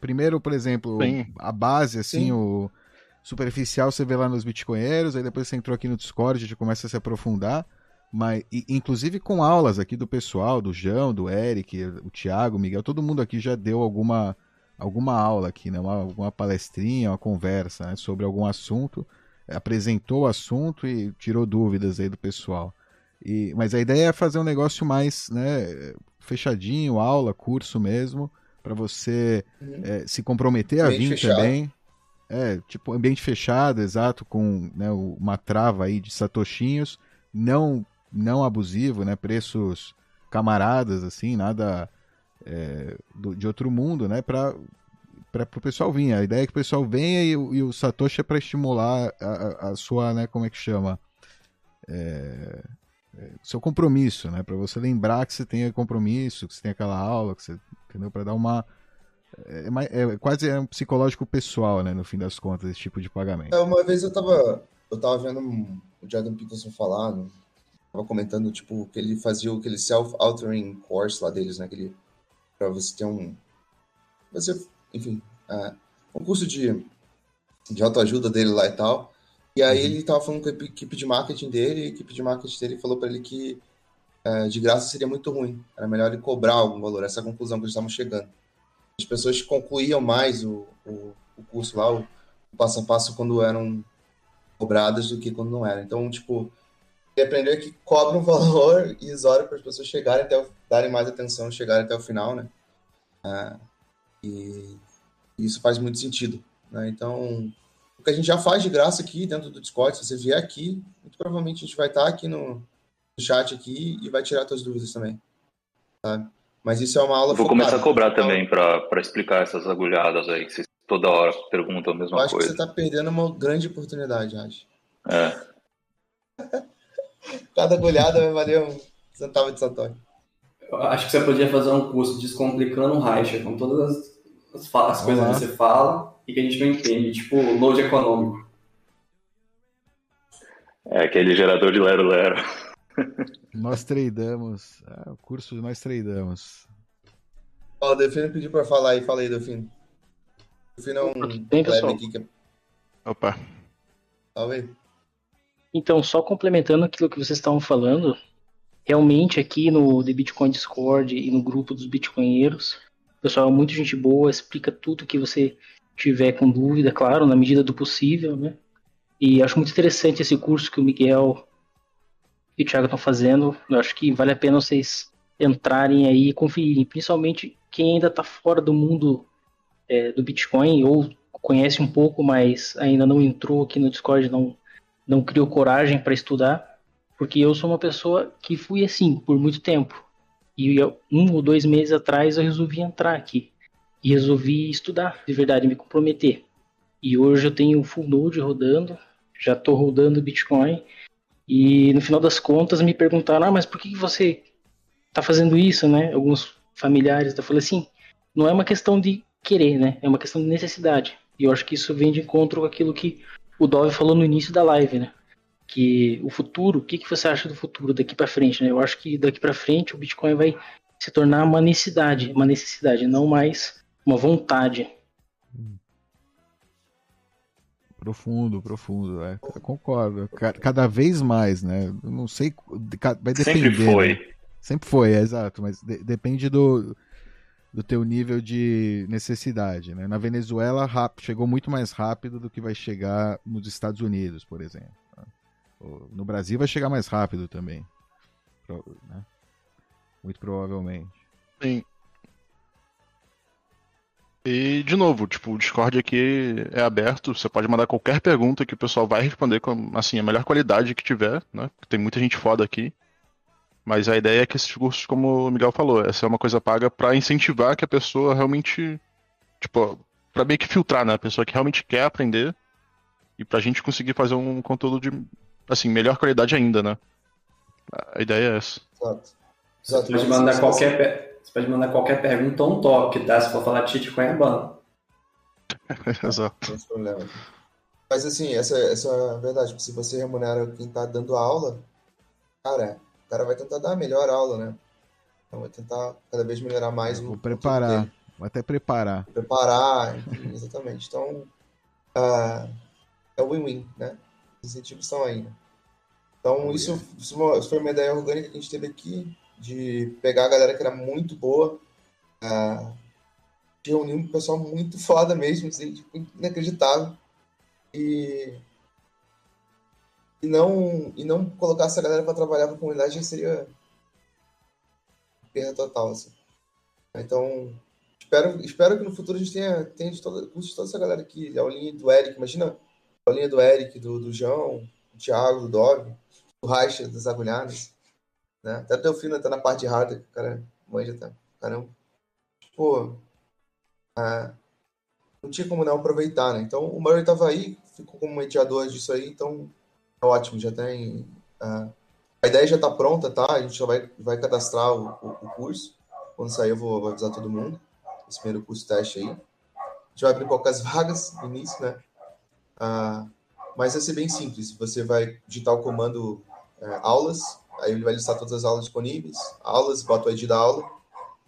Primeiro, por exemplo, Sim. a base, assim, Sim. o superficial você vê lá nos bitcoinheiros, aí depois você entrou aqui no Discord, a gente começa a se aprofundar. Mas, inclusive com aulas aqui do pessoal, do João, do Eric, o Thiago, o Miguel, todo mundo aqui já deu alguma, alguma aula aqui, né? Uma, alguma palestrinha, uma conversa né? sobre algum assunto, apresentou o assunto e tirou dúvidas aí do pessoal. E, mas a ideia é fazer um negócio mais né, fechadinho, aula, curso mesmo, para você uhum. é, se comprometer a vir fechado. também. É, tipo, ambiente fechado, exato, com né, uma trava aí de satoshinhos, não não abusivo, né? Preços camaradas, assim, nada é, do, de outro mundo, né? Para para o pessoal vir. A ideia é que o pessoal venha e, e o Satoshi é para estimular a, a, sua, né, como é que chama? É, é, seu compromisso, né? Para você lembrar que você tem compromisso, que você tem aquela aula, que você, entendeu? Para dar uma é, é, quase é um psicológico pessoal, né? No fim das contas, esse tipo de pagamento. É, uma vez eu tava, eu tava vendo o Jordan Peterson falar, né? tava comentando tipo que ele fazia aquele self-altering course lá deles, né? Aquele para você ter um, você, enfim, é, um curso de de autoajuda dele lá e tal. E aí uhum. ele tava falando com a equipe de marketing dele, e a equipe de marketing dele falou para ele que é, de graça seria muito ruim. Era melhor ele cobrar algum valor. Essa é a conclusão que estavam chegando. As pessoas concluíam mais o, o, o curso lá, o, o, passo a passo, quando eram cobradas do que quando não eram. Então, tipo, ele aprendeu que cobra um valor irrisório para as pessoas chegarem até o, darem mais atenção, chegarem até o final, né? É, e isso faz muito sentido. Né? Então, o que a gente já faz de graça aqui dentro do Discord, se você vier aqui, muito provavelmente a gente vai estar aqui no, chat aqui e vai tirar suas dúvidas também. Tá? Mas isso é uma aula Vou focada. começar a cobrar então, também para explicar essas agulhadas aí, que vocês toda hora perguntam a mesma eu acho coisa. que você está perdendo uma grande oportunidade, acho. É. Cada agulhada vai valer um centavo de Satoshi. Eu acho que você podia fazer um curso descomplicando o Reicher, com todas as, as, as coisas que você fala e que a gente não entende, tipo load econômico. É aquele gerador de Lero Lero. Nós tradamos. É, o curso nós tradamos. Ó, o Delfino pediu pra falar aí. Fala aí, Delfino. Delfino é um pessoal. aqui que... É- Opa. Aí. Então, só complementando aquilo que vocês estavam falando, realmente aqui no The Bitcoin Discord e no grupo dos bitcoinheiros, o pessoal é muito gente boa, explica tudo que você tiver com dúvida, claro, na medida do possível, né? E acho muito interessante esse curso que o Miguel e o Thiago estão fazendo. Eu acho que vale a pena vocês entrarem aí e conferirem, principalmente quem ainda está fora do mundo é, do Bitcoin ou conhece um pouco, mas ainda não entrou aqui no Discord, não, não criou coragem para estudar, porque eu sou uma pessoa que fui assim por muito tempo. E um ou dois meses atrás eu resolvi entrar aqui e resolvi estudar de verdade, me comprometer. E hoje eu tenho o full node rodando, já estou rodando Bitcoin. E no final das contas me perguntaram: ah, mas por que você está fazendo isso, né? Alguns familiares, eu falei assim: não é uma questão de querer, né? É uma questão de necessidade. E eu acho que isso vem de encontro com aquilo que o Dove falou no início da live, né? Que o futuro, o que, que você acha do futuro daqui para frente, né? Eu acho que daqui para frente o Bitcoin vai se tornar uma necessidade, uma necessidade, não mais uma vontade. Profundo, profundo, é, concordo. Cada vez mais, né? não sei, vai depender. Sempre foi. Né? Sempre foi, é, exato, mas de, depende do, do teu nível de necessidade, né? Na Venezuela rápido, chegou muito mais rápido do que vai chegar nos Estados Unidos, por exemplo. Né? No Brasil vai chegar mais rápido também, né? muito provavelmente. Sim. E, de novo, tipo, o Discord aqui é aberto, você pode mandar qualquer pergunta que o pessoal vai responder com, assim, a melhor qualidade que tiver, né? Tem muita gente foda aqui. Mas a ideia é que esses cursos, como o Miguel falou, essa é uma coisa paga para incentivar que a pessoa realmente, tipo, para meio que filtrar, né? A pessoa que realmente quer aprender e pra gente conseguir fazer um conteúdo de, assim, melhor qualidade ainda, né? A ideia é essa. Exato. Exato. Pode mandar qualquer, você pode mandar qualquer pergunta ou um toque, tá? Se for falar é ban. Exato. Mas assim, essa, essa é a verdade. Se você remunera quem tá dando aula, cara, o cara vai tentar dar a melhor aula, né? Então vai tentar cada vez melhorar mais Vou o. preparar. Vou até preparar. Preparar, enfim, exatamente. Então, uh, é win-win, né? Os incentivos estão aí. Né? Então, isso, isso foi uma ideia orgânica que a gente teve aqui de pegar a galera que era muito boa, uh, de reunir um pessoal muito foda mesmo, assim, tipo, inacreditável. E, e, não, e não colocar essa galera para trabalhar para a comunidade já seria perda total. Assim. Então, espero, espero que no futuro a gente tenha, tenha de toda, de toda essa galera aqui, a aulinha do Eric, imagina a aulinha do Eric, do, do João, do Thiago, do Dove, do Raixa, das agulhadas. Né? Até o Delfino tá na parte de hardware, cara manja até. Caramba. Pô, é, não tinha como não aproveitar, né? Então o Murray estava aí, ficou como mediador disso aí, então é ótimo, já tem. Uh, a ideia já está pronta, tá? A gente já vai, vai cadastrar o, o, o curso. Quando sair, eu vou, vou, avisar todo mundo. Esse primeiro curso teste aí. A gente vai abrir poucas vagas no início, né? Uh, mas vai ser bem simples. Você vai digitar o comando uh, aulas, aí ele vai listar todas as aulas disponíveis, aulas, bota o ID da aula,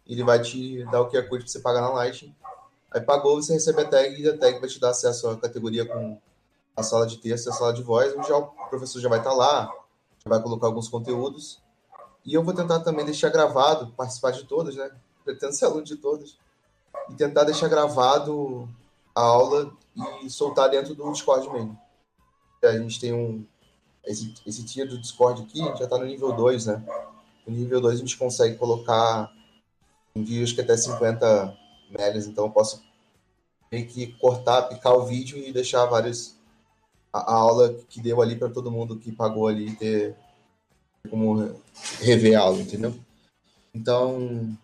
e ele vai te dar o QR Code para você pagar na Lightning Aí pagou, você recebe a tag e a tag vai te dar acesso à categoria com a sala de texto e a sala de voz, onde já, o professor já vai estar lá, já vai colocar alguns conteúdos. E eu vou tentar também deixar gravado, participar de todas, né? Pretendo ser aluno de todas. E tentar deixar gravado a aula e soltar dentro do Discord mesmo. A gente tem um. Esse, esse tier do Discord aqui, a gente já está no nível 2, né? No nível 2 a gente consegue colocar envios que até 50 megas, então eu posso meio que cortar, picar o vídeo e deixar vários a, a aula que deu ali para todo mundo que pagou ali ter como rever a aula, entendeu? Então,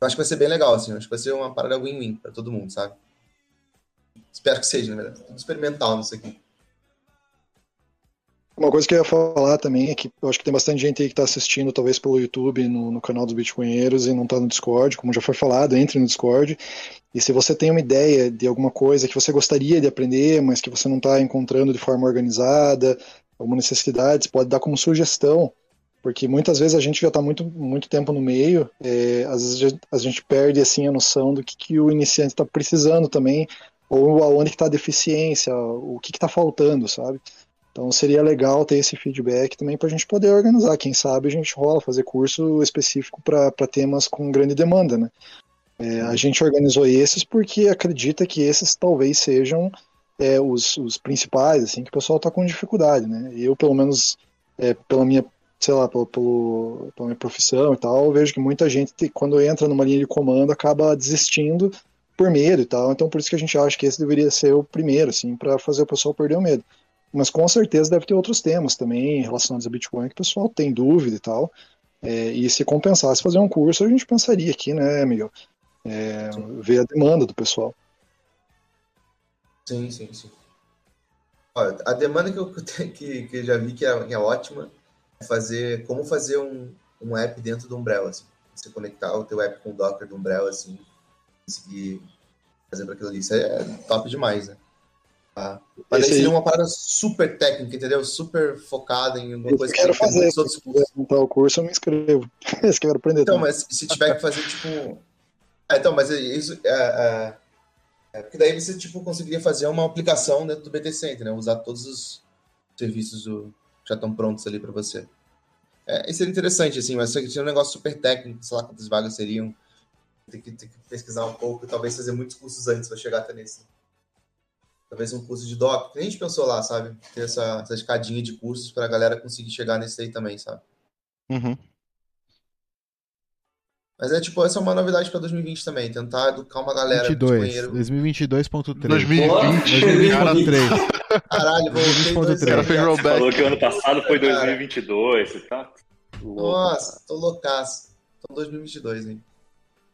acho que vai ser bem legal, assim, acho que vai ser uma parada win-win para todo mundo, sabe? Espero que seja, na verdade. Tudo experimental nisso aqui. Uma coisa que eu ia falar também é que eu acho que tem bastante gente aí que está assistindo, talvez pelo YouTube, no, no canal dos Bitcoinheiros e não está no Discord, como já foi falado, entre no Discord. E se você tem uma ideia de alguma coisa que você gostaria de aprender, mas que você não está encontrando de forma organizada, alguma necessidade, você pode dar como sugestão, porque muitas vezes a gente já está muito, muito tempo no meio, é, às vezes a gente perde assim a noção do que, que o iniciante está precisando também, ou aonde está a deficiência, o que está faltando, sabe? Então seria legal ter esse feedback também para a gente poder organizar. Quem sabe a gente rola fazer curso específico para temas com grande demanda, né? É, a gente organizou esses porque acredita que esses talvez sejam é, os, os, principais, assim, que o pessoal está com dificuldade, né? Eu, pelo menos, é, pela minha, sei lá, pelo, pelo, pela minha profissão e tal, vejo que muita gente, quando entra numa linha de comando, acaba desistindo por medo e tal. Então, por isso que a gente acha que esse deveria ser o primeiro, assim, para fazer o pessoal perder o medo. Mas com certeza deve ter outros temas também relacionados a Bitcoin que o pessoal tem dúvida e tal. É, e se compensasse fazer um curso, a gente pensaria aqui, né, Miguel? É, ver a demanda do pessoal. Sim, sim, sim. Olha, a demanda que eu, que, que eu já vi que é, que é ótima é fazer como fazer um, um app dentro do Umbrella. Assim. Você conectar o teu app com o Docker do Umbrella, assim, conseguir fazer para aquilo ali. Isso é top demais, né? Tá? Mas Esse aí seria uma parada super técnica, entendeu? Super focada em alguma coisa que quero fazer. Se outros montar o curso, eu me inscrevo. Esse que eu quero aprender. Então, também. mas se tiver que fazer, tipo. É, então, mas isso. É, é, é, porque daí você, tipo, conseguiria fazer uma aplicação dentro do BT Center, né? Usar todos os serviços do, já estão prontos ali para você. É, isso seria interessante, assim, mas seria um negócio super técnico, sei lá quantas vagas seriam. Tem que, tem que pesquisar um pouco, talvez fazer muitos cursos antes para chegar até nesse talvez um curso de doc, que a gente pensou lá, sabe? Ter essa, essa escadinha de cursos para a galera conseguir chegar nesse aí também, sabe? Uhum. Mas é tipo, essa é uma novidade para 2020 também, tentar educar uma galera 22, 2022.3. 2020. 2023. Caralho, voltei O cara fez rollback. Falou que o ano passado foi 2022, você tá? Nossa, tô loucaço. Tô 2022, hein?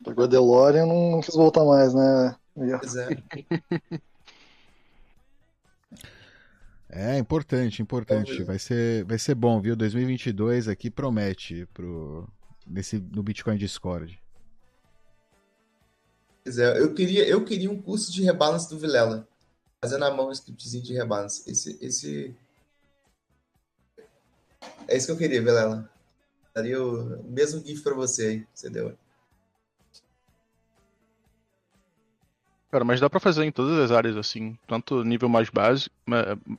Pegou a DeLorean não, não quis voltar mais, né? Pois é. É importante, importante. Vai ser, vai ser bom, viu? 2022 aqui promete pro nesse no Bitcoin Discord. Pois é, eu queria, eu queria um curso de rebalance do Vilela. Fazendo na mão um scriptzinho de rebalance. Esse, esse é isso que eu queria, Vilela. Daria o mesmo GIF para você aí, você deu. Cara, mas dá para fazer em todas as áreas, assim, tanto nível mais básico,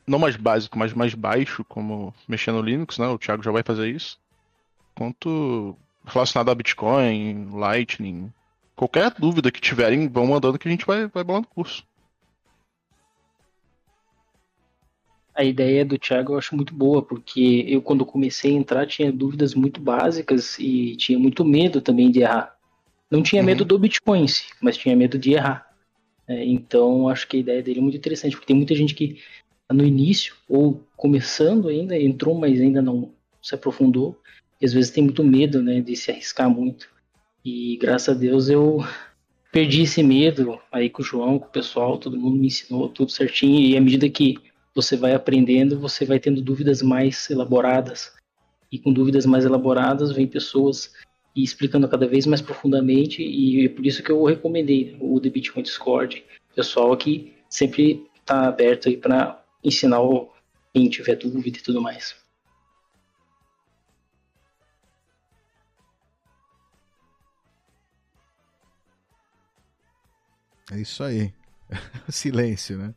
não mais básico, mas mais baixo, como mexer no Linux, né? O Thiago já vai fazer isso. Quanto relacionado a Bitcoin, Lightning, qualquer dúvida que tiverem, vão mandando que a gente vai, vai bolando o curso. A ideia do Thiago eu acho muito boa, porque eu, quando comecei a entrar, tinha dúvidas muito básicas e tinha muito medo também de errar. Não tinha uhum. medo do Bitcoin, mas tinha medo de errar. É, então, acho que a ideia dele é muito interessante, porque tem muita gente que tá no início, ou começando ainda, entrou, mas ainda não se aprofundou, e às vezes tem muito medo né, de se arriscar muito. E graças a Deus eu perdi esse medo aí com o João, com o pessoal, todo mundo me ensinou tudo certinho, e à medida que você vai aprendendo, você vai tendo dúvidas mais elaboradas. E com dúvidas mais elaboradas, vem pessoas e explicando cada vez mais profundamente, e é por isso que eu recomendei o The Bitcoin Discord. Pessoal aqui sempre está aberto aí para ensinar quem tiver dúvida e tudo mais. É isso aí. Silêncio, né?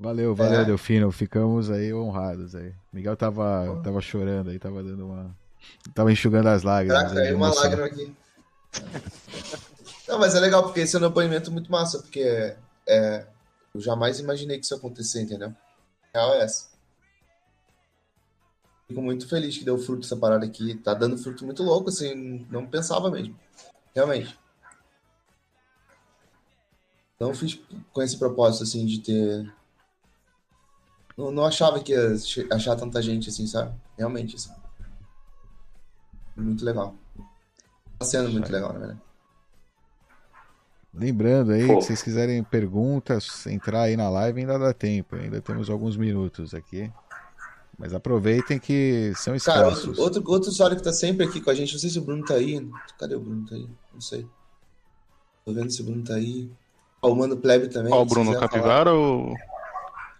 Valeu, valeu, é. Delfino. Ficamos aí honrados aí. Miguel tava, tava chorando aí, tava dando uma. Tava enxugando as lágrimas. Caraca, caiu uma lágrima aqui. Não, mas é legal, porque esse é um depoimento muito massa, porque é, eu jamais imaginei que isso ia acontecer, entendeu? A real é essa. Fico muito feliz que deu fruto essa parada aqui. Tá dando fruto muito louco, assim, não pensava mesmo. Realmente. Não fiz com esse propósito, assim, de ter. Não, não achava que ia achar tanta gente, assim, sabe? Realmente, assim. Muito legal. Tá sendo muito legal, né? Lembrando aí, Pô. se vocês quiserem perguntas, entrar aí na live ainda dá tempo. Ainda temos alguns minutos aqui. Mas aproveitem que são escassos. Cara, outro, outro usuário que tá sempre aqui com a gente, não sei se o Bruno tá aí. Cadê o Bruno tá aí? Não sei. Tô vendo se o Bruno tá aí. Ó, o Mano Plebe também. Ó, o Bruno Capivara falar. ou.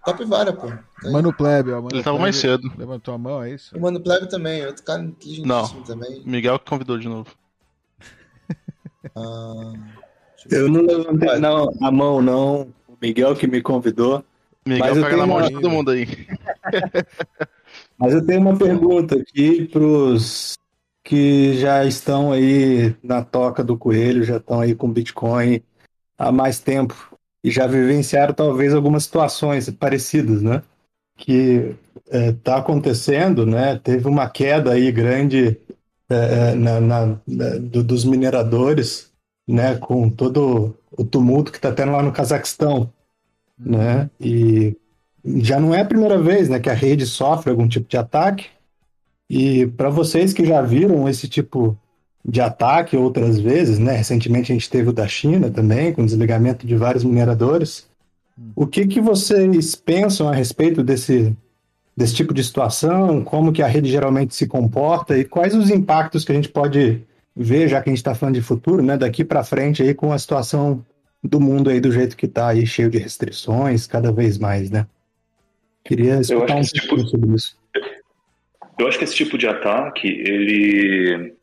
Capivara, pô. Mano Plebe, ó. Mano Ele tava mais cedo. Levantou a mão, é isso? O Mano Plebe também, outro cara inteligentíssimo Não. também. Miguel que convidou de novo. Ah, eu não levantei não, a mão, não. O Miguel que me convidou. Miguel mas pega na mão uma... de todo mundo aí. mas eu tenho uma pergunta aqui pros que já estão aí na toca do coelho, já estão aí com Bitcoin há mais tempo e já vivenciaram talvez algumas situações parecidas, né? Que está é, acontecendo, né? Teve uma queda aí grande é, é, na, na, na do, dos mineradores, né? Com todo o tumulto que está tendo lá no Cazaquistão, né? E já não é a primeira vez, né? Que a rede sofre algum tipo de ataque. E para vocês que já viram esse tipo de ataque outras vezes, né? Recentemente a gente teve o da China também, com desligamento de vários mineradores. O que, que vocês pensam a respeito desse, desse tipo de situação? Como que a rede geralmente se comporta e quais os impactos que a gente pode ver, já que a gente está falando de futuro, né? Daqui para frente aí com a situação do mundo aí do jeito que está aí, cheio de restrições, cada vez mais, né? Queria escutar um pouco tipo... sobre isso. Eu acho que esse tipo de ataque, ele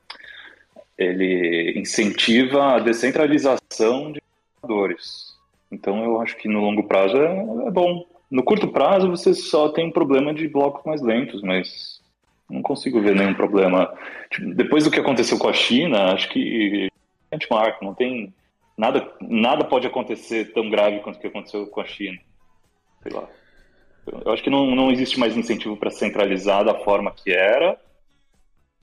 ele incentiva a descentralização de jogadores. Então eu acho que no longo prazo é, é, bom. No curto prazo você só tem um problema de blocos mais lentos, mas não consigo ver nenhum problema. Tipo, depois do que aconteceu com a China, acho que benchmark, não tem nada, nada pode acontecer tão grave quanto o que aconteceu com a China. Sei lá. Eu acho que não, não existe mais incentivo para centralizar da forma que era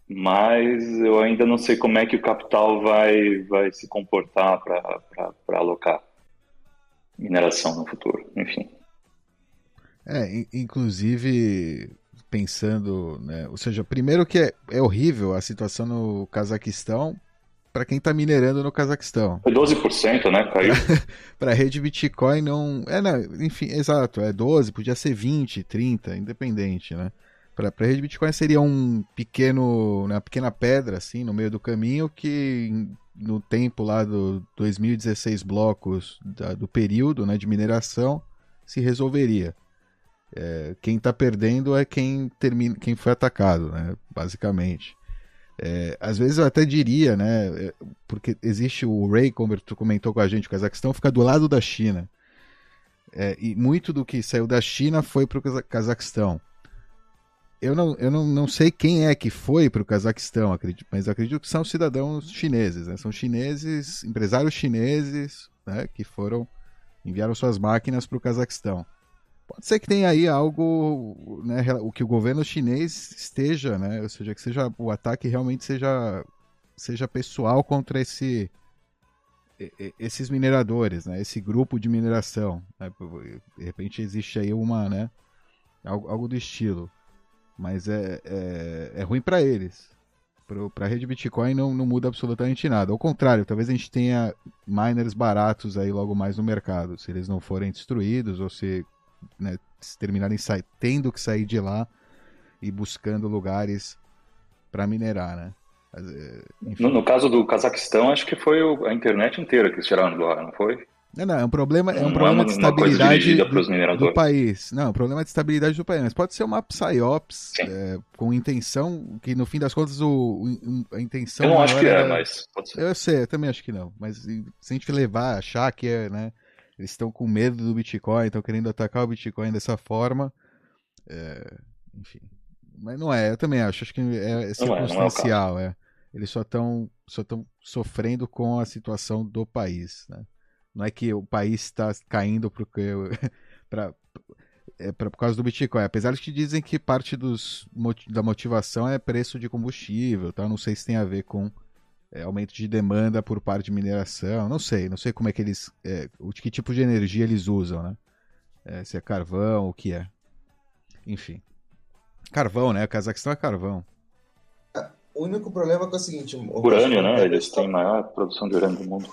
mas eu ainda não sei como é que o capital vai, vai se comportar para alocar mineração no futuro, enfim. É, inclusive pensando, né, ou seja, primeiro que é, é horrível a situação no Cazaquistão para quem está minerando no Cazaquistão. É 12%, né? Caiu. para a rede Bitcoin não, é, não, enfim, exato, é 12, podia ser 20, 30, independente, né? Para a rede Bitcoin seria um pequeno, uma pequena pedra assim no meio do caminho que no tempo lá do 2016 blocos da, do período né, de mineração se resolveria. É, quem está perdendo é quem termina, quem foi atacado, né, basicamente. É, às vezes eu até diria, né, é, porque existe o Ray, como tu comentou com a gente, o Cazaquistão fica do lado da China. É, e muito do que saiu da China foi para o Cazaquistão eu não, eu não, não sei quem é que foi para o Cazaquistão, acredito, mas acredito que são cidadãos chineses, né? São chineses, empresários chineses, né? Que foram enviaram suas máquinas para o Cazaquistão. Pode ser que tenha aí algo, né? O que o governo chinês esteja, né? Ou seja, que seja o ataque realmente seja seja pessoal contra esse esses mineradores, né? Esse grupo de mineração. Né? De repente existe aí uma, né? Algo, algo do estilo. Mas é, é, é ruim para eles. Para a rede Bitcoin não, não muda absolutamente nada. Ao contrário, talvez a gente tenha miners baratos aí logo mais no mercado, se eles não forem destruídos ou se, né, se terminarem tendo que sair de lá e buscando lugares para minerar, né? Eh, no, no, caso do Cazaquistão, acho que foi a internet inteira que eles tiraram do ar, não foi? Não, não, é um problema, é um problema de estabilidade do, do, país. Não, é um problema de estabilidade do país. Mas pode ser uma psyops é, com intenção, que no fim das contas o, o a intenção. Eu não acho que é, mas pode ser. Eu sei, eu também acho que não. Mas se a gente levar, achar que é, né? Eles estão com medo do Bitcoin, estão querendo atacar o Bitcoin dessa forma. É, enfim. Mas não é, eu também acho. Acho que é, é circunstancial, é, é, é. Eles só estão só sofrendo com a situação do país, né? Não é que o país está caindo porque pra, é pra, por causa do Bitcoin. Apesar de que dizem que parte dos, da motivação é preço de combustível, tá? Não sei se tem a ver com é, aumento de demanda por parte de mineração. Não sei, não sei como é que eles. É, que tipo de energia eles usam, né? É, se é carvão, o que é. Enfim. Carvão, né? O Cazaquistão é carvão. O único problema é, é o seguinte: urânio, né? Eles têm maior produção de urânio do mundo.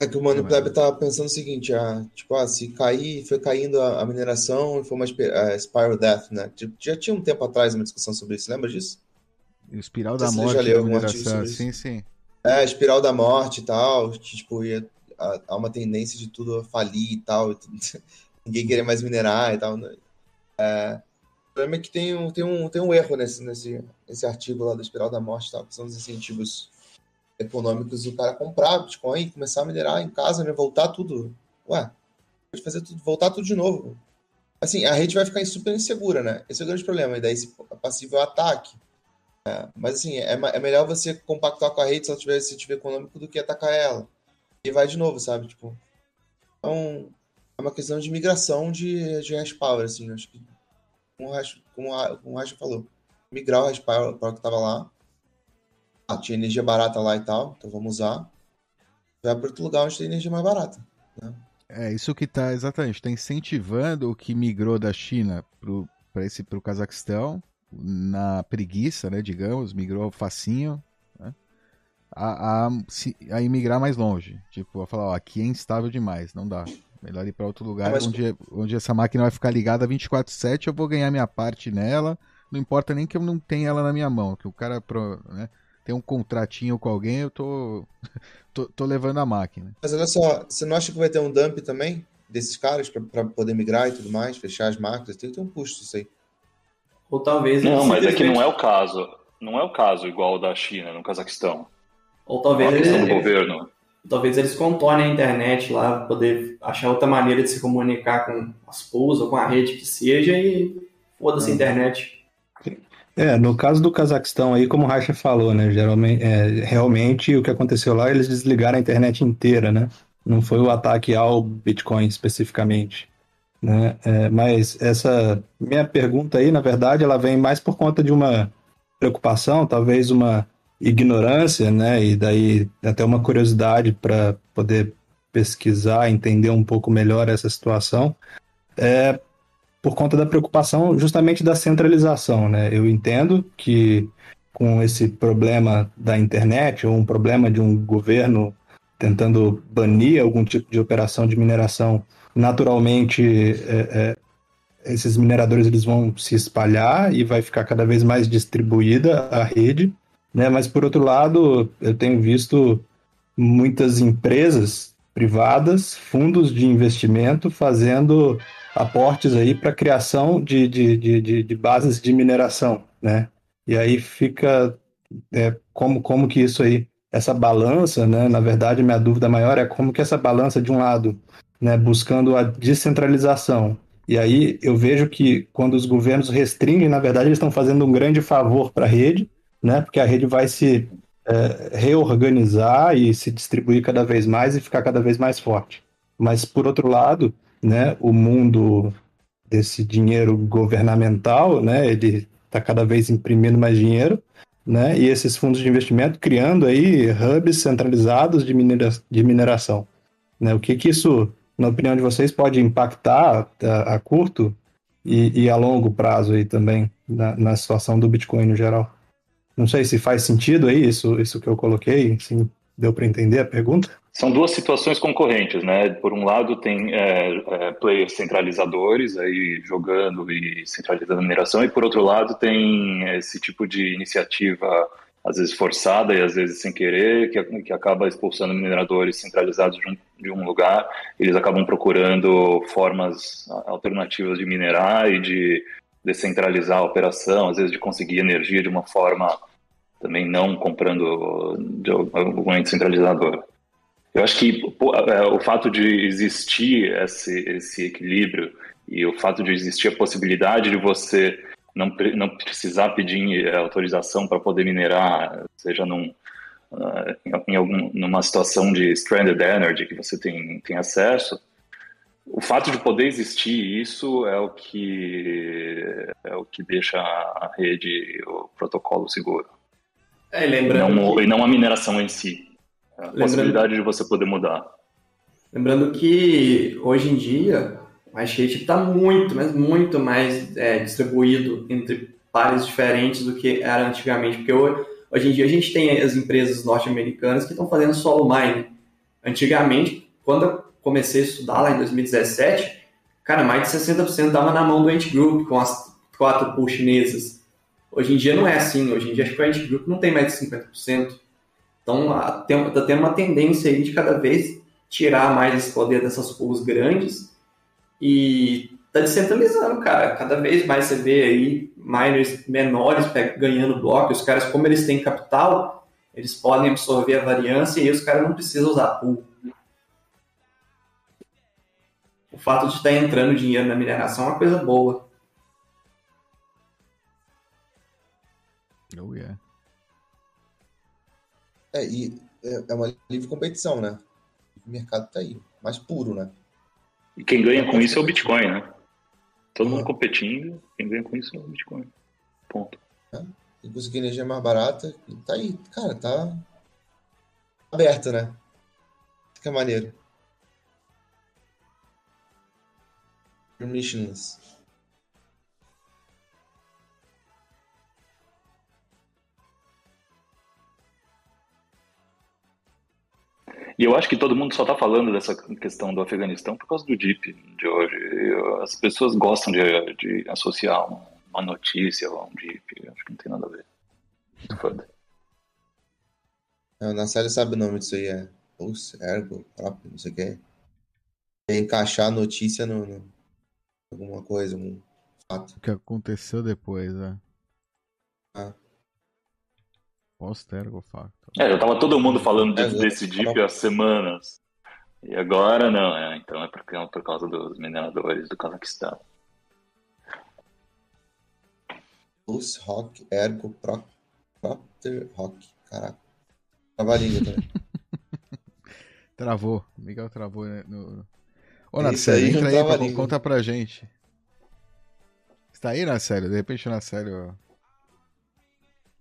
É que o Mano Plebe tava pensando o seguinte, ah, tipo, ah, se cair, foi caindo a, a mineração e foi uma a spiral death, né? Tipo, já tinha um tempo atrás uma discussão sobre isso, lembra disso? E o espiral da morte já leu da mineração, sim, sim. É, espiral da morte e tal, que, tipo, ia, há uma tendência de tudo falir e tal, ninguém querer mais minerar e tal. Né? É, o problema é que tem um, tem um, tem um erro nesse, nesse, nesse artigo lá do espiral da morte, tal, que são os incentivos econômicos do cara comprar Bitcoin, começar a minerar em casa, né? Voltar tudo. Ué, pode fazer tudo, voltar tudo de novo. Assim, a rede vai ficar super insegura, né? Esse é o grande problema. E daí esse passivo ataque. É, mas assim, é, é, melhor você compactuar com a rede se ela tiver esse tipo econômico do que atacar ela. E vai de novo, sabe? Tipo. Então, é uma questão de migração de, de hash power, assim. Acho que, como o Racha, como, o falou, migrar o hash power, power que estava lá ah, tinha energia barata lá e tal, então vamos usar. Vai para outro lugar onde tem energia mais barata. Né? É, isso que está exatamente, está incentivando o que migrou da China para esse pro Cazaquistão, na preguiça, né, digamos, migrou facinho, né, a, a, a imigrar mais longe. Tipo, a falar, ó, aqui é instável demais, não dá. Melhor ir para outro lugar mas... onde, onde essa máquina vai ficar ligada 24/7, eu vou ganhar minha parte nela, não importa nem que eu não tenha ela na minha mão, que o cara, né, tem um contratinho com alguém, eu tô, tô, tô, levando a máquina. Mas olha só, você não acha que vai ter um dump também desses caras para poder migrar e tudo mais, fechar as máquinas? Tem que ter um custo isso aí. Ou talvez. Não, mas é que não é o caso. Não é o caso igual o da China, no Cazaquistão. Ou talvez eles, do governo. Talvez eles contornem a internet lá, poder achar outra maneira de se comunicar com as pools ou com a rede que seja e foda-se a internet. É, no caso do Cazaquistão aí, como o Racha falou, né, geralmente, é, realmente o que aconteceu lá, eles desligaram a internet inteira, né, não foi o ataque ao Bitcoin especificamente, né, é, mas essa minha pergunta aí, na verdade, ela vem mais por conta de uma preocupação, talvez uma ignorância, né, e daí até uma curiosidade para poder pesquisar, entender um pouco melhor essa situação, é, por conta da preocupação justamente da centralização. Né? Eu entendo que com esse problema da internet ou um problema de um governo tentando banir algum tipo de operação de mineração, naturalmente é, é, esses mineradores eles vão se espalhar e vai ficar cada vez mais distribuída a rede. Né? Mas por outro lado, eu tenho visto muitas empresas privadas, fundos de investimento fazendo aportes aí para criação de, de, de, de, bases de mineração, né? E aí fica é, como, como que isso aí, essa balança, né? Na verdade, minha dúvida maior é como que essa balança, de um lado, né, buscando a descentralização, e aí eu vejo que quando os governos restringem, na verdade, eles estão fazendo um grande favor para a rede, né? Porque a rede vai se é, reorganizar e se distribuir cada vez mais e ficar cada vez mais forte. Mas, por outro lado, né, o mundo desse dinheiro governamental, né, ele está cada vez imprimindo mais dinheiro, né, e esses fundos de investimento criando aí hubs centralizados de, minera de mineração. Né, o que que isso, na opinião de vocês, pode impactar a, a curto e, e, a longo prazo aí também na, na, situação do Bitcoin no geral? Não sei se faz sentido aí isso, isso que eu coloquei, assim, Deu para entender a pergunta? São duas situações concorrentes, né? Por um lado tem é, é, players centralizadores aí jogando e centralizando a mineração, e por outro lado tem esse tipo de iniciativa às vezes forçada e às vezes sem querer, que, que acaba expulsando mineradores centralizados de um, de um lugar. Eles acabam procurando formas alternativas de minerar e de descentralizar a operação, às vezes de conseguir energia de uma forma também não comprando de algum ente centralizador. Eu acho que é, o fato de existir esse, esse equilíbrio e o fato de existir a possibilidade de você não, não precisar pedir é, autorização para poder minerar, seja num, uh, em algum, numa situação de stranded energy que você tem, tem acesso, o fato de poder existir isso é o que é o que deixa a rede, o protocolo seguro. É, lembrando e, não, que... e não a mineração em si. A lembrando... possibilidade de você poder mudar. Lembrando que hoje em dia o hashrate está muito, mas muito mais é, distribuído entre pares diferentes do que era antigamente, porque hoje em dia a gente tem as empresas norte-americanas que estão fazendo solo mining. Antigamente, quando eu comecei a estudar lá em 2017, cara, mais de 60% estava na mão do Ant Group com as quatro pool chinesas. Hoje em dia não é assim, hoje em dia acho que o Ant Group não tem mais de 50%. Então está tendo uma tendência aí de cada vez tirar mais esse poder dessas pools grandes e tá descentralizando, cara. Cada vez mais você vê aí miners menores ganhando bloco. Os caras, como eles têm capital, eles podem absorver a variância e os caras não precisam usar pool. O fato de estar entrando dinheiro na mineração é uma coisa boa. Oh, yeah. É, e é, é uma livre competição, né? O mercado tá aí, mais puro, né? E quem ganha com isso é o Bitcoin, né? Todo mundo competindo, quem ganha com isso é o Bitcoin. Ponto. É. E conseguir energia mais barata, tá aí, cara, tá aberto, né? Fica maneiro. Permissionless. E eu acho que todo mundo só está falando dessa questão do Afeganistão por causa do DIP de hoje. As pessoas gostam de, de associar uma notícia a um DIP. Acho que não tem nada a ver. Foda. É, na série sabe o nome disso aí, é Pulse, Ergo, próprio, não sei o que. É encaixar a notícia no, no, alguma coisa, um fato. O que aconteceu depois, né? Ah. Postergo facto. É, já tava todo mundo falando de, é, desse DIP há semanas. E agora não, é, então é por, por causa dos mineradores do Cazaquistão. Plus Rock Ergo Pro, Procter Rock. Caraca. Língua também. travou. Miguel travou né, no. Ô, Narcélio, entra aí, pra, conta pra gente. Está aí, Narcélio? De repente, Narcélio.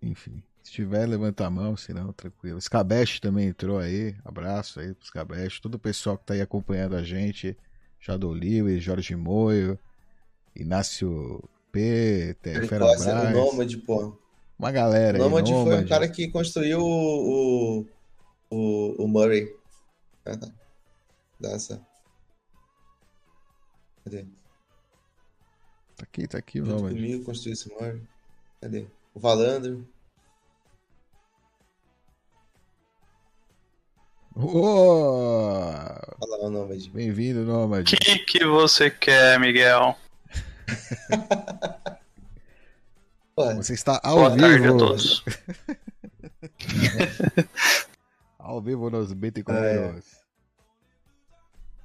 Enfim. Se tiver, levanta a mão, senão, tranquilo. Scabeche também entrou aí. Abraço aí pro Scabeche. Todo o pessoal que tá aí acompanhando a gente. Shadow Lewis, Jorge Moio, Inácio P, Fera Braz. O Nômade, pô. Uma galera o Nômade aí. foi o cara que construiu o, o, o Murray. Dessa. Cadê? Tá aqui, tá aqui o Nômade. comigo construiu esse Murray. Cadê? O Valandro. Oh! Olha lá Nômade. Bem-vindo, Nômade. O que, que você quer, Miguel? você está ao Boa vivo. Tarde a todos. ao vivo nos BT com é.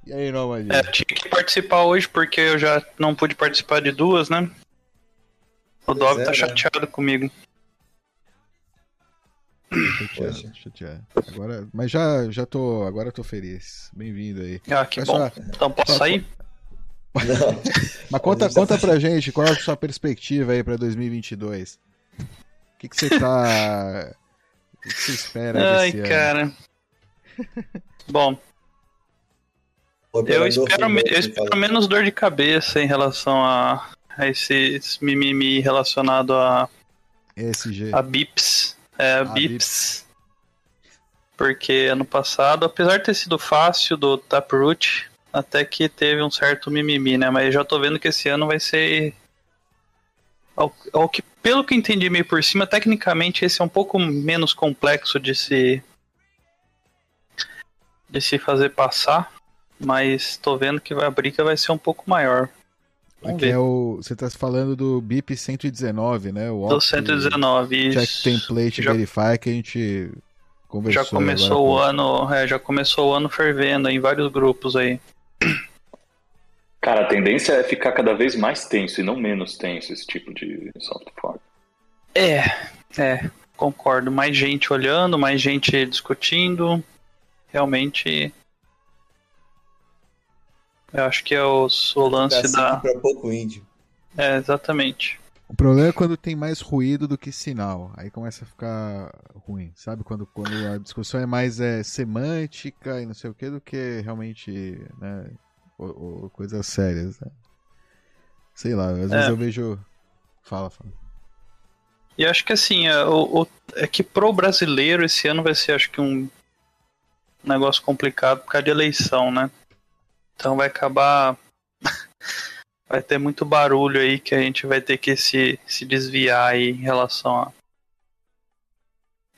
E aí, Nômade? É, tinha que participar hoje porque eu já não pude participar de duas, né? O Dog é, tá né? chateado comigo. Chateado, chateado. Agora, mas já, já tô, agora tô feliz. Bem-vindo aí. Ah, que bom. Então posso só, sair? mas conta, conta pra gente, qual é a sua perspectiva aí pra 2022? O que, que você tá... O que, que você espera Ai, cara. bom, eu espero, me, eu espero menos dor de cabeça em relação a, a esse, esse mimimi relacionado a, ESG. a BIPs. É, a Bips. Porque ano passado, apesar de ter sido fácil do Taproot, até que teve um certo mimimi, né? Mas já tô vendo que esse ano vai ser. Ao, ao que, pelo que entendi meio por cima, tecnicamente esse é um pouco menos complexo de se. de se fazer passar. Mas tô vendo que a briga vai ser um pouco maior. Aqui é o, você está falando do BIP 119, né? O do 119, Check Template já, Verify que a gente conversou. Já começou o ano, é, já começou o ano fervendo em vários grupos aí. Cara, a tendência é ficar cada vez mais tenso e não menos tenso esse tipo de software. É, é, concordo. Mais gente olhando, mais gente discutindo. Realmente eu acho que é o, o lance da. Pra pouco índio. É, exatamente. O problema é quando tem mais ruído do que sinal. Aí começa a ficar ruim, sabe? Quando, quando a discussão é mais é, semântica e não sei o que do que realmente né, ou, ou coisas sérias. Né? Sei lá, às vezes é. eu vejo. Fala, fala. E acho que assim, é, o, o, é que pro brasileiro esse ano vai ser, acho que, um negócio complicado por causa de eleição, né? Então vai acabar. vai ter muito barulho aí que a gente vai ter que se, se desviar aí em relação a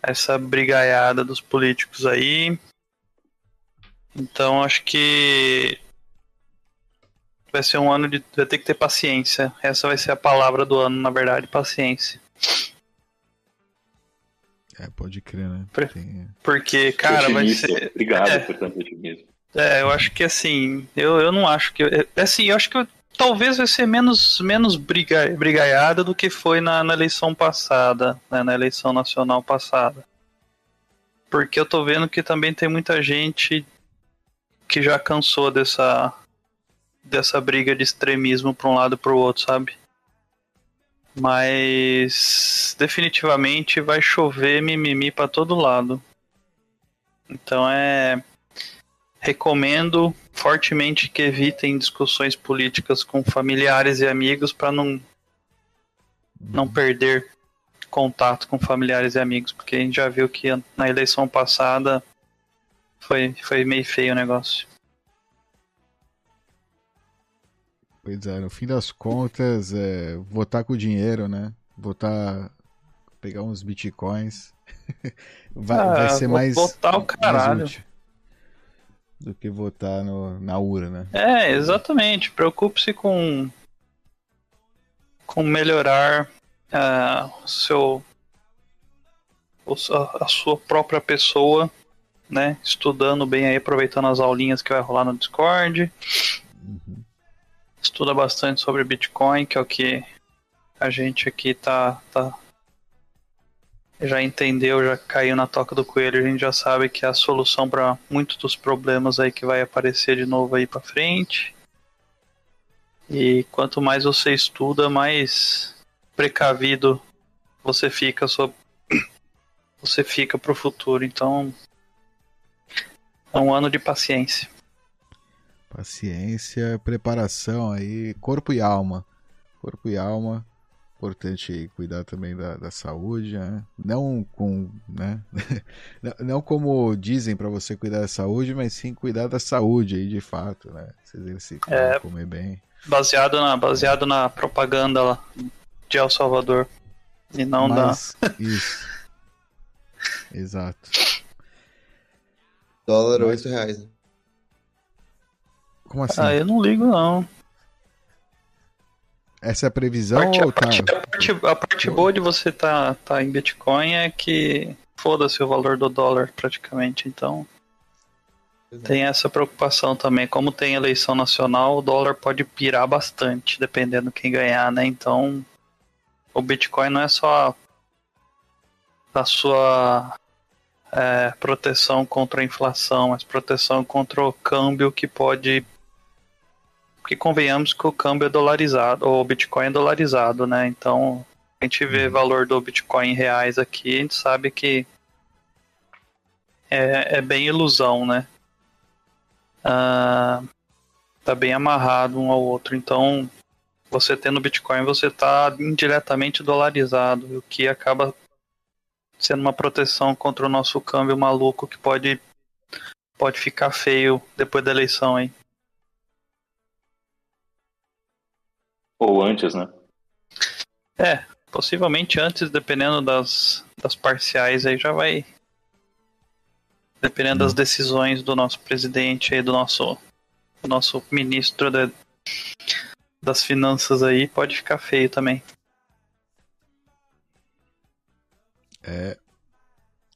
essa brigaiada dos políticos aí. Então acho que vai ser um ano de. Vai ter que ter paciência. Essa vai ser a palavra do ano, na verdade, paciência. É, pode crer, né? Porque, cara, vai ser. Obrigado é. por tanto otimismo. É, eu acho que assim, eu, eu não acho que. É, assim, eu acho que talvez vai ser menos, menos briga, brigaiada do que foi na, na eleição passada, né, na eleição nacional passada. Porque eu tô vendo que também tem muita gente que já cansou dessa dessa briga de extremismo para um lado e para o outro, sabe? Mas definitivamente vai chover mimimi para todo lado. Então é recomendo fortemente que evitem discussões políticas com familiares e amigos para não não perder contato com familiares e amigos, porque a gente já viu que na eleição passada foi, foi meio feio o negócio. Pois é, no fim das contas, é, votar com dinheiro, né? Votar, pegar uns bitcoins, vai, ah, vai ser mais. Votar o caralho. Mais do que votar no, na urna. É, exatamente. Preocupe-se com com melhorar uh, seu a sua própria pessoa, né? Estudando bem aí, aproveitando as aulinhas que vai rolar no Discord. Uhum. Estuda bastante sobre Bitcoin, que é o que a gente aqui tá, tá já entendeu, já caiu na toca do coelho, a gente já sabe que é a solução para muitos dos problemas aí que vai aparecer de novo aí para frente. E quanto mais você estuda, mais precavido você fica sobre você fica pro futuro. Então é um ano de paciência. Paciência, preparação aí, corpo e alma. Corpo e alma importante cuidar também da, da saúde, né? não com, né? não como dizem para você cuidar da saúde, mas sim cuidar da saúde aí de fato, né? Se exercitar, é, comer bem. Baseado na, baseado na propaganda lá de El Salvador e não mas, da. Isso. Exato. Dólar mas... 8 reais. Né? Como assim? Ah, eu não ligo não. Essa é a previsão? Parte, ou tá... a, parte, a, parte, a parte boa de você estar tá, tá em Bitcoin é que foda-se o valor do dólar praticamente. Então tem essa preocupação também. Como tem eleição nacional, o dólar pode pirar bastante, dependendo quem ganhar, né? Então o Bitcoin não é só a sua é, proteção contra a inflação, mas proteção contra o câmbio que pode porque convenhamos que o câmbio é dolarizado, ou o Bitcoin é dolarizado, né? Então, a gente vê o valor do Bitcoin em reais aqui, a gente sabe que é, é bem ilusão, né? Ah, tá bem amarrado um ao outro. Então, você tendo Bitcoin, você tá indiretamente dolarizado, o que acaba sendo uma proteção contra o nosso câmbio maluco que pode pode ficar feio depois da eleição, hein? Ou antes, né? É, possivelmente antes, dependendo das, das parciais aí já vai. Dependendo das decisões do nosso presidente aí, do nosso, do nosso ministro da, das finanças aí, pode ficar feio também. É.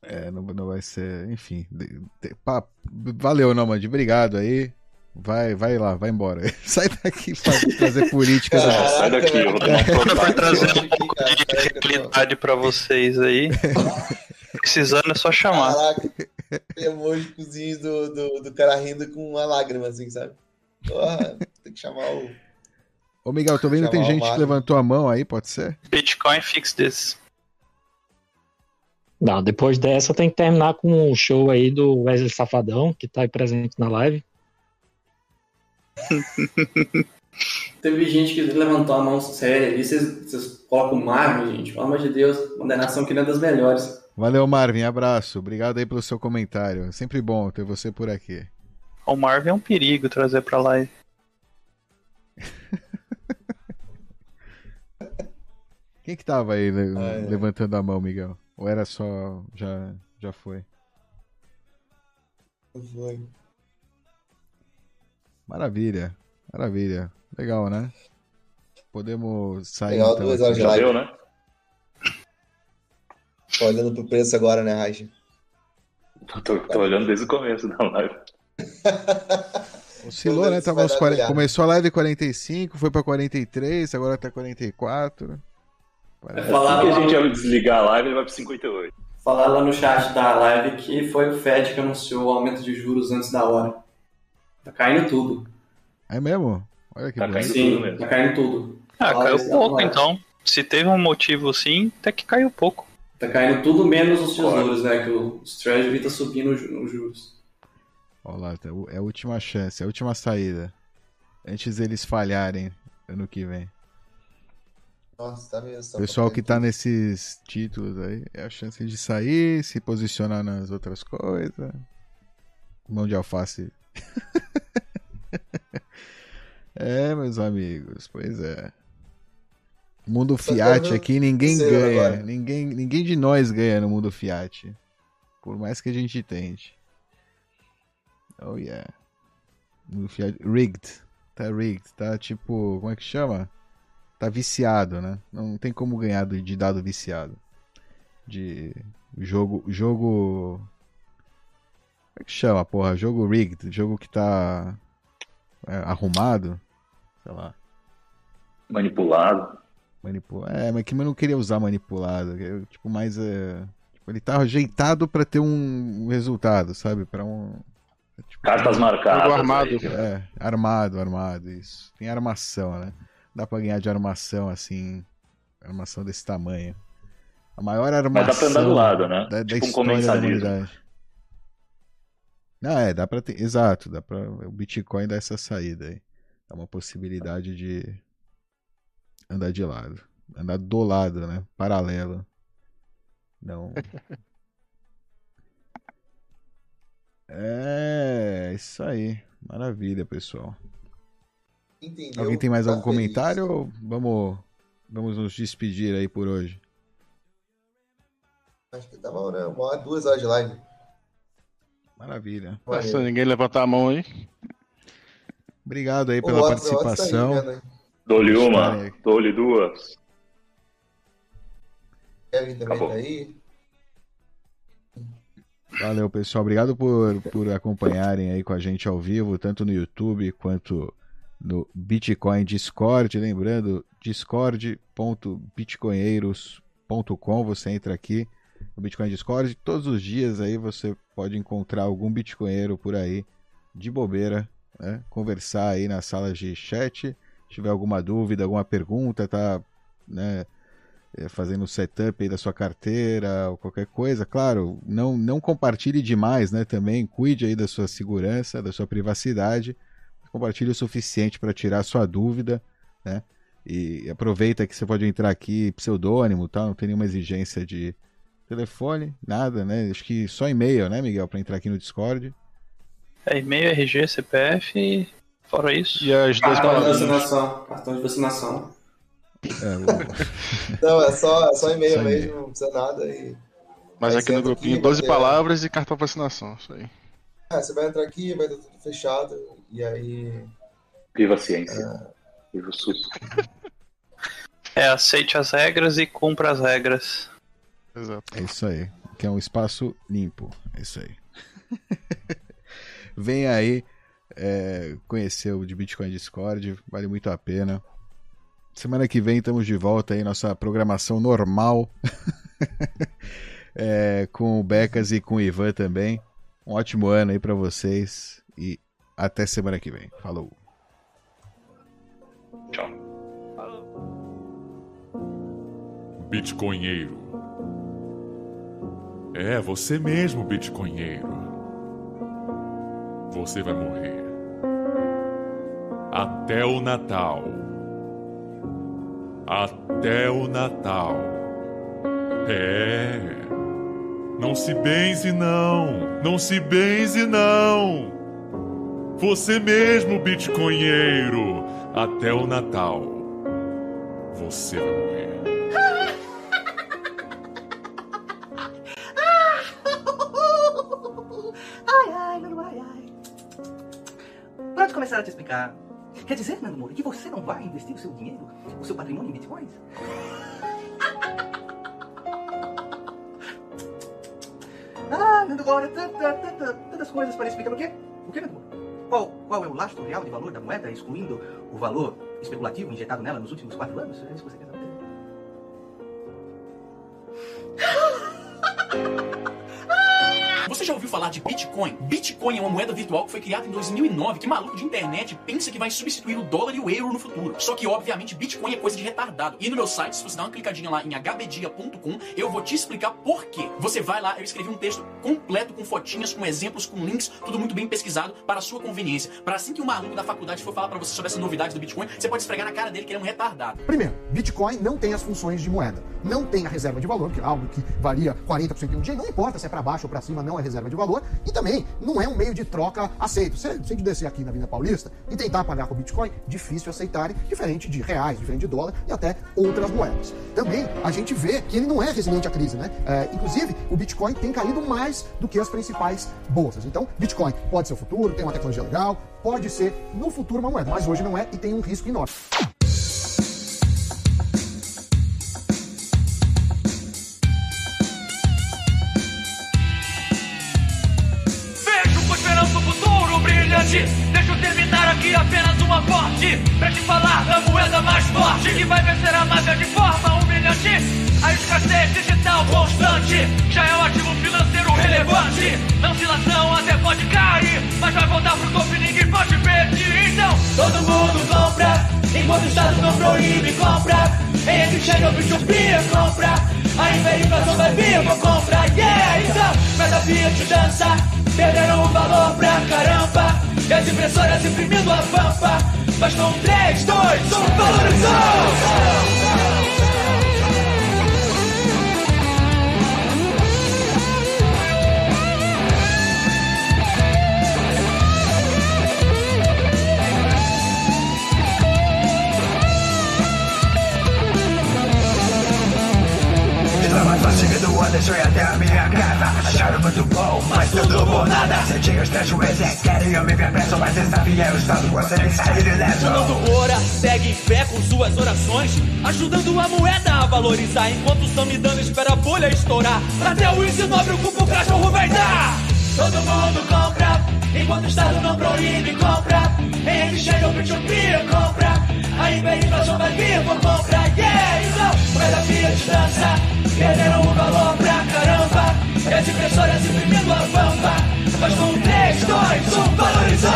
É, não, não vai ser. Enfim. De, de, pá, valeu, Nomad. Obrigado aí. Vai, vai lá, vai embora. Sai daqui pra trazer política. Caraca, sai daqui, eu vou tomar trazer um pouco de realidade pra vocês aí. Precisando é só chamar. Caraca, emojicozinhos do, do, do cara rindo com uma lágrima, assim, sabe? Porra, tem que chamar o. Ô, Miguel, tô vendo que tem gente que levantou a mão aí, pode ser? Bitcoin fix this. Não, depois dessa tem que terminar com um show aí do Wesley Safadão, que tá aí presente na live. Teve gente que levantou a mão séria ali, vocês, vocês colocam o Marvin, gente, pelo amor de Deus, condenação que não é das melhores. Valeu, Marvin, abraço. Obrigado aí pelo seu comentário. É sempre bom ter você por aqui. O Marvin é um perigo trazer pra live. Quem que tava aí levantando a mão, Miguel? Ou era só. Já, já foi? Foi. Maravilha, maravilha. Legal, né? Podemos sair. Legal, então, duas horas de live. Deu, né? Tô olhando pro preço agora, né, Raja? Tô, tô, olhando desde o começo da live. Oscilou, né? Tava 40... Começou a live 45, foi pra 43, agora tá 44. Parece assim que a gente vai desligar a live, ele vai pro 58. Falar lá no chat da live que foi o Fed que anunciou o aumento de juros antes da hora. Tá caindo tudo. É mesmo? Olha que tá caindo Sim, tudo mesmo. Tá caindo tudo. Ah, caiu pouco então. Se teve um motivo sim, até que caiu pouco. Tá caindo tudo menos os tesouros, né? Que os Treasury tá subindo os juros. Olha lá, tá, é a última chance, é a última saída. Antes eles falharem ano que vem. Nossa, tá mesmo. Tá Pessoal que tá nesses títulos aí, é a chance de sair, se posicionar nas outras coisas. Mão de alface. É, meus amigos, pois é. Mundo Fiat aqui ninguém ganha. Ninguém, ninguém de nós ganha no mundo Fiat. Por mais que a gente tente. Oh yeah. Mundo Fiat. Rigged. Tá rigged. Tá tipo. Como é que chama? Tá viciado, né? Não tem como ganhar de dado viciado. De jogo. Jogo. Como é que chama, porra? Jogo rigged. Jogo que tá. É, arrumado. Sei lá. Manipulado. Manipula... É, mas que eu não queria usar manipulado. Eu, tipo, mais. É... Tipo, ele tá ajeitado para ter um resultado, sabe? para um. Tipo, Cartas marcadas. Armado. Aí, é, armado, armado, isso. Tem armação, né? Dá pra ganhar de armação assim. Armação desse tamanho. A maior armação. Mas dá pra andar do lado, né? Da, tipo da um comensalismo. Não, é, dá pra ter. Exato, dá pra. O Bitcoin dá essa saída aí. Dá uma possibilidade de andar de lado. Andar do lado, né? Paralelo. Não. é, isso aí. Maravilha, pessoal. Entendeu? Alguém tem mais tá algum feliz. comentário ou vamos, vamos nos despedir aí por hoje? Acho que tava uma hora, duas horas de live. Maravilha. Se ninguém levantar a mão aí. Obrigado aí pela Otto, participação. Tá Dou-lhe uma, dou-lhe duas. Kevin também Acabou. tá aí. Valeu, pessoal. Obrigado por, por acompanharem aí com a gente ao vivo, tanto no YouTube quanto no Bitcoin Discord. Lembrando, discord.bitcoinheiros.com. Você entra aqui no Bitcoin Discord. Todos os dias aí você pode encontrar algum bitcoinheiro por aí de bobeira, né? conversar aí na sala de chat tiver alguma dúvida, alguma pergunta, tá né, eh, fazendo o setup aí da sua carteira ou qualquer coisa, claro, não, não compartilhe demais, né? Também cuide aí da sua segurança, da sua privacidade, compartilhe o suficiente para tirar sua dúvida, né? E aproveita que você pode entrar aqui pseudônimo, tá? Não tem nenhuma exigência de telefone, nada, né? Acho que só e-mail, né, Miguel, para entrar aqui no Discord. É e-mail, RG, CPF, fora isso. E as duas Cartão de vacinação. Cartão de vacinação. É, o... Não, é só, é só e-mail mesmo, não precisa nada. E... Mas aqui no grupinho, aqui, 12 palavras e cartão de vacinação, isso aí. É, você vai entrar aqui, vai estar tudo fechado, e aí. Viva a ciência. É... Viva o SUS. É, aceite as regras e cumpra as regras. Exato. É isso aí. Que é um espaço limpo. É isso aí. Vem aí é, conhecer o de Bitcoin Discord, vale muito a pena. Semana que vem estamos de volta aí, nossa programação normal. é, com o Becas e com o Ivan também. Um ótimo ano aí para vocês e até semana que vem. Falou. Tchau. Bitcoinheiro. É, você mesmo, Bitcoinheiro. Você vai morrer. Até o Natal. Até o Natal. É. Não se benze, não. Não se benze, não. Você mesmo, Bitcoinheiro. Até o Natal. Você vai morrer. Começar a te explicar. Quer dizer, Nando Moura, que você não vai investir o seu dinheiro, o seu patrimônio em bitcoins? Ah, Nando Moura, tantas coisas para explicar o quê? O quê, Nando Moura? Qual, qual é o lastro real de valor da moeda, excluindo o valor especulativo injetado nela nos últimos quatro anos? É isso que você quer saber? Você já falar de Bitcoin? Bitcoin é uma moeda virtual que foi criada em 2009. Que maluco de internet pensa que vai substituir o dólar e o euro no futuro. Só que, obviamente, Bitcoin é coisa de retardado. E no meu site, se você dá uma clicadinha lá em hbdia.com, eu vou te explicar por quê. Você vai lá, eu escrevi um texto completo com fotinhas, com exemplos, com links, tudo muito bem pesquisado para a sua conveniência. Para assim que o maluco da faculdade for falar para você sobre essa novidade do Bitcoin, você pode esfregar na cara dele que ele é um retardado. Primeiro, Bitcoin não tem as funções de moeda. Não tem a reserva de valor, que é algo que varia 40% em um dia. Não importa se é para baixo ou para cima, não é reserva de valor. E também não é um meio de troca aceito. Se gente descer aqui na Avenida Paulista e tentar pagar com Bitcoin, difícil aceitarem, diferente de reais, diferente de dólar e até outras moedas. Também a gente vê que ele não é resiliente à crise, né? É, inclusive, o Bitcoin tem caído mais do que as principais bolsas. Então, Bitcoin pode ser o futuro, tem uma tecnologia legal, pode ser no futuro uma moeda, mas hoje não é e tem um risco enorme. Deixa eu terminar aqui apenas um aporte pra te falar da moeda mais forte que vai vencer a máfia de forma humilhante. A escassez digital constante já é um ativo financeiro relevante. Na oscilação até pode cair, mas vai voltar pro topo e ninguém pode pedir. Então, todo mundo compra, enquanto o Estado não proíbe, compra. Em exchange ou Bitcoin, compra. A inflação vai vir, vou comprar, yeah! Então, cada Fiat dança, perderam o valor pra caramba. E as impressoras imprimindo a pampa. Com 3, 2, 1, valorizou! Rua, deixou ir até a minha casa Acharam muito bom, mas tudo por nada. Senti os prejuízos, querem eu me ver preso Mas esse desafio é o estado, você nem sair ileso Fernando ora, segue em fé com suas orações. Ajudando a moeda a valorizar. Enquanto estão me dando, espera a bolha estourar. Até o ensino abre o cupo, o cachorro vai dar Todo mundo compra, enquanto o Estado não proíbe, compra. Em exchange ou P2P, compra. A inflação vai vir, vou comprar, yeah Então, moeda Fiat dança. Perderam o valor pra caramba. As impressoras imprimindo a pampa Mas com 3, 2, 1, valorizou!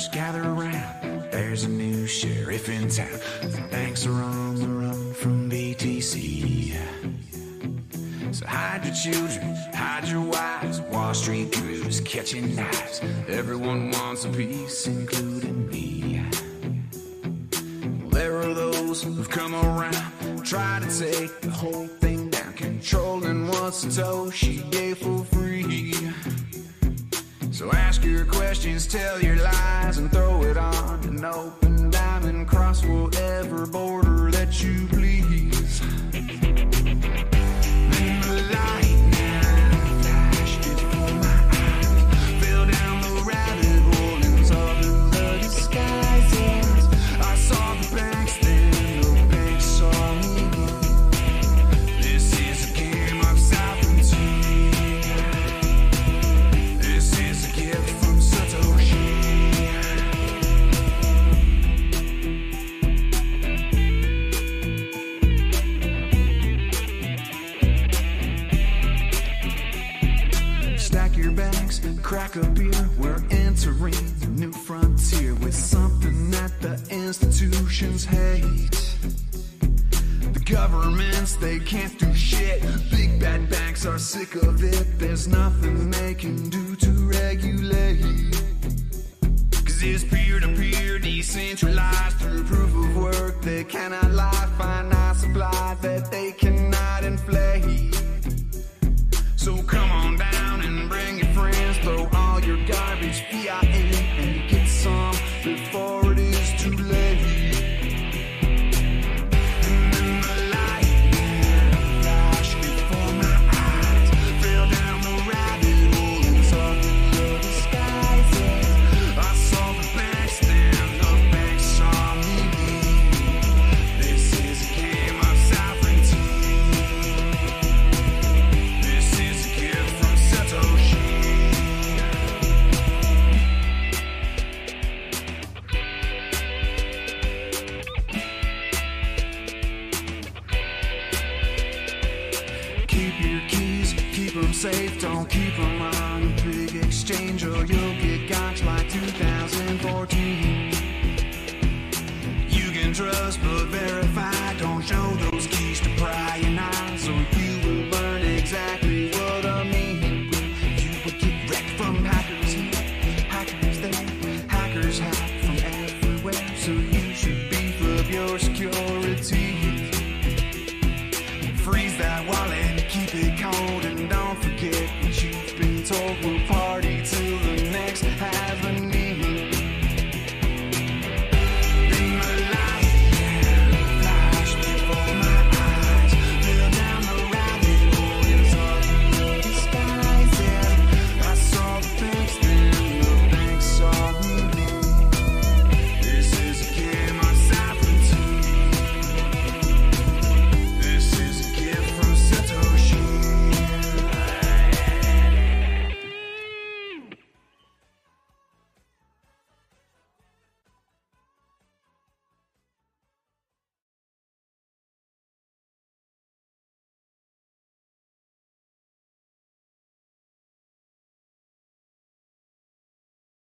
Brothers, gather around. There's a new sheriff in town. Banks are on the run from BTC. So hide your children, hide your wives. Wall Street crews catching knives. Everyone wants a piece, including me. There are those who've come around, try to take the whole thing down, controlling what Satoshi gave for free. So ask your questions, tell your lies, and throw it on an open diamond. Cross whatever border that you please. Crack a beer. We're entering a new frontier with something that the institutions hate. The governments, they can't do shit. Big bad banks are sick of it. There's nothing they can do to regulate. Cause it's peer to peer, decentralized through proof of work. They cannot lie, finite supply that they cannot inflate. Fear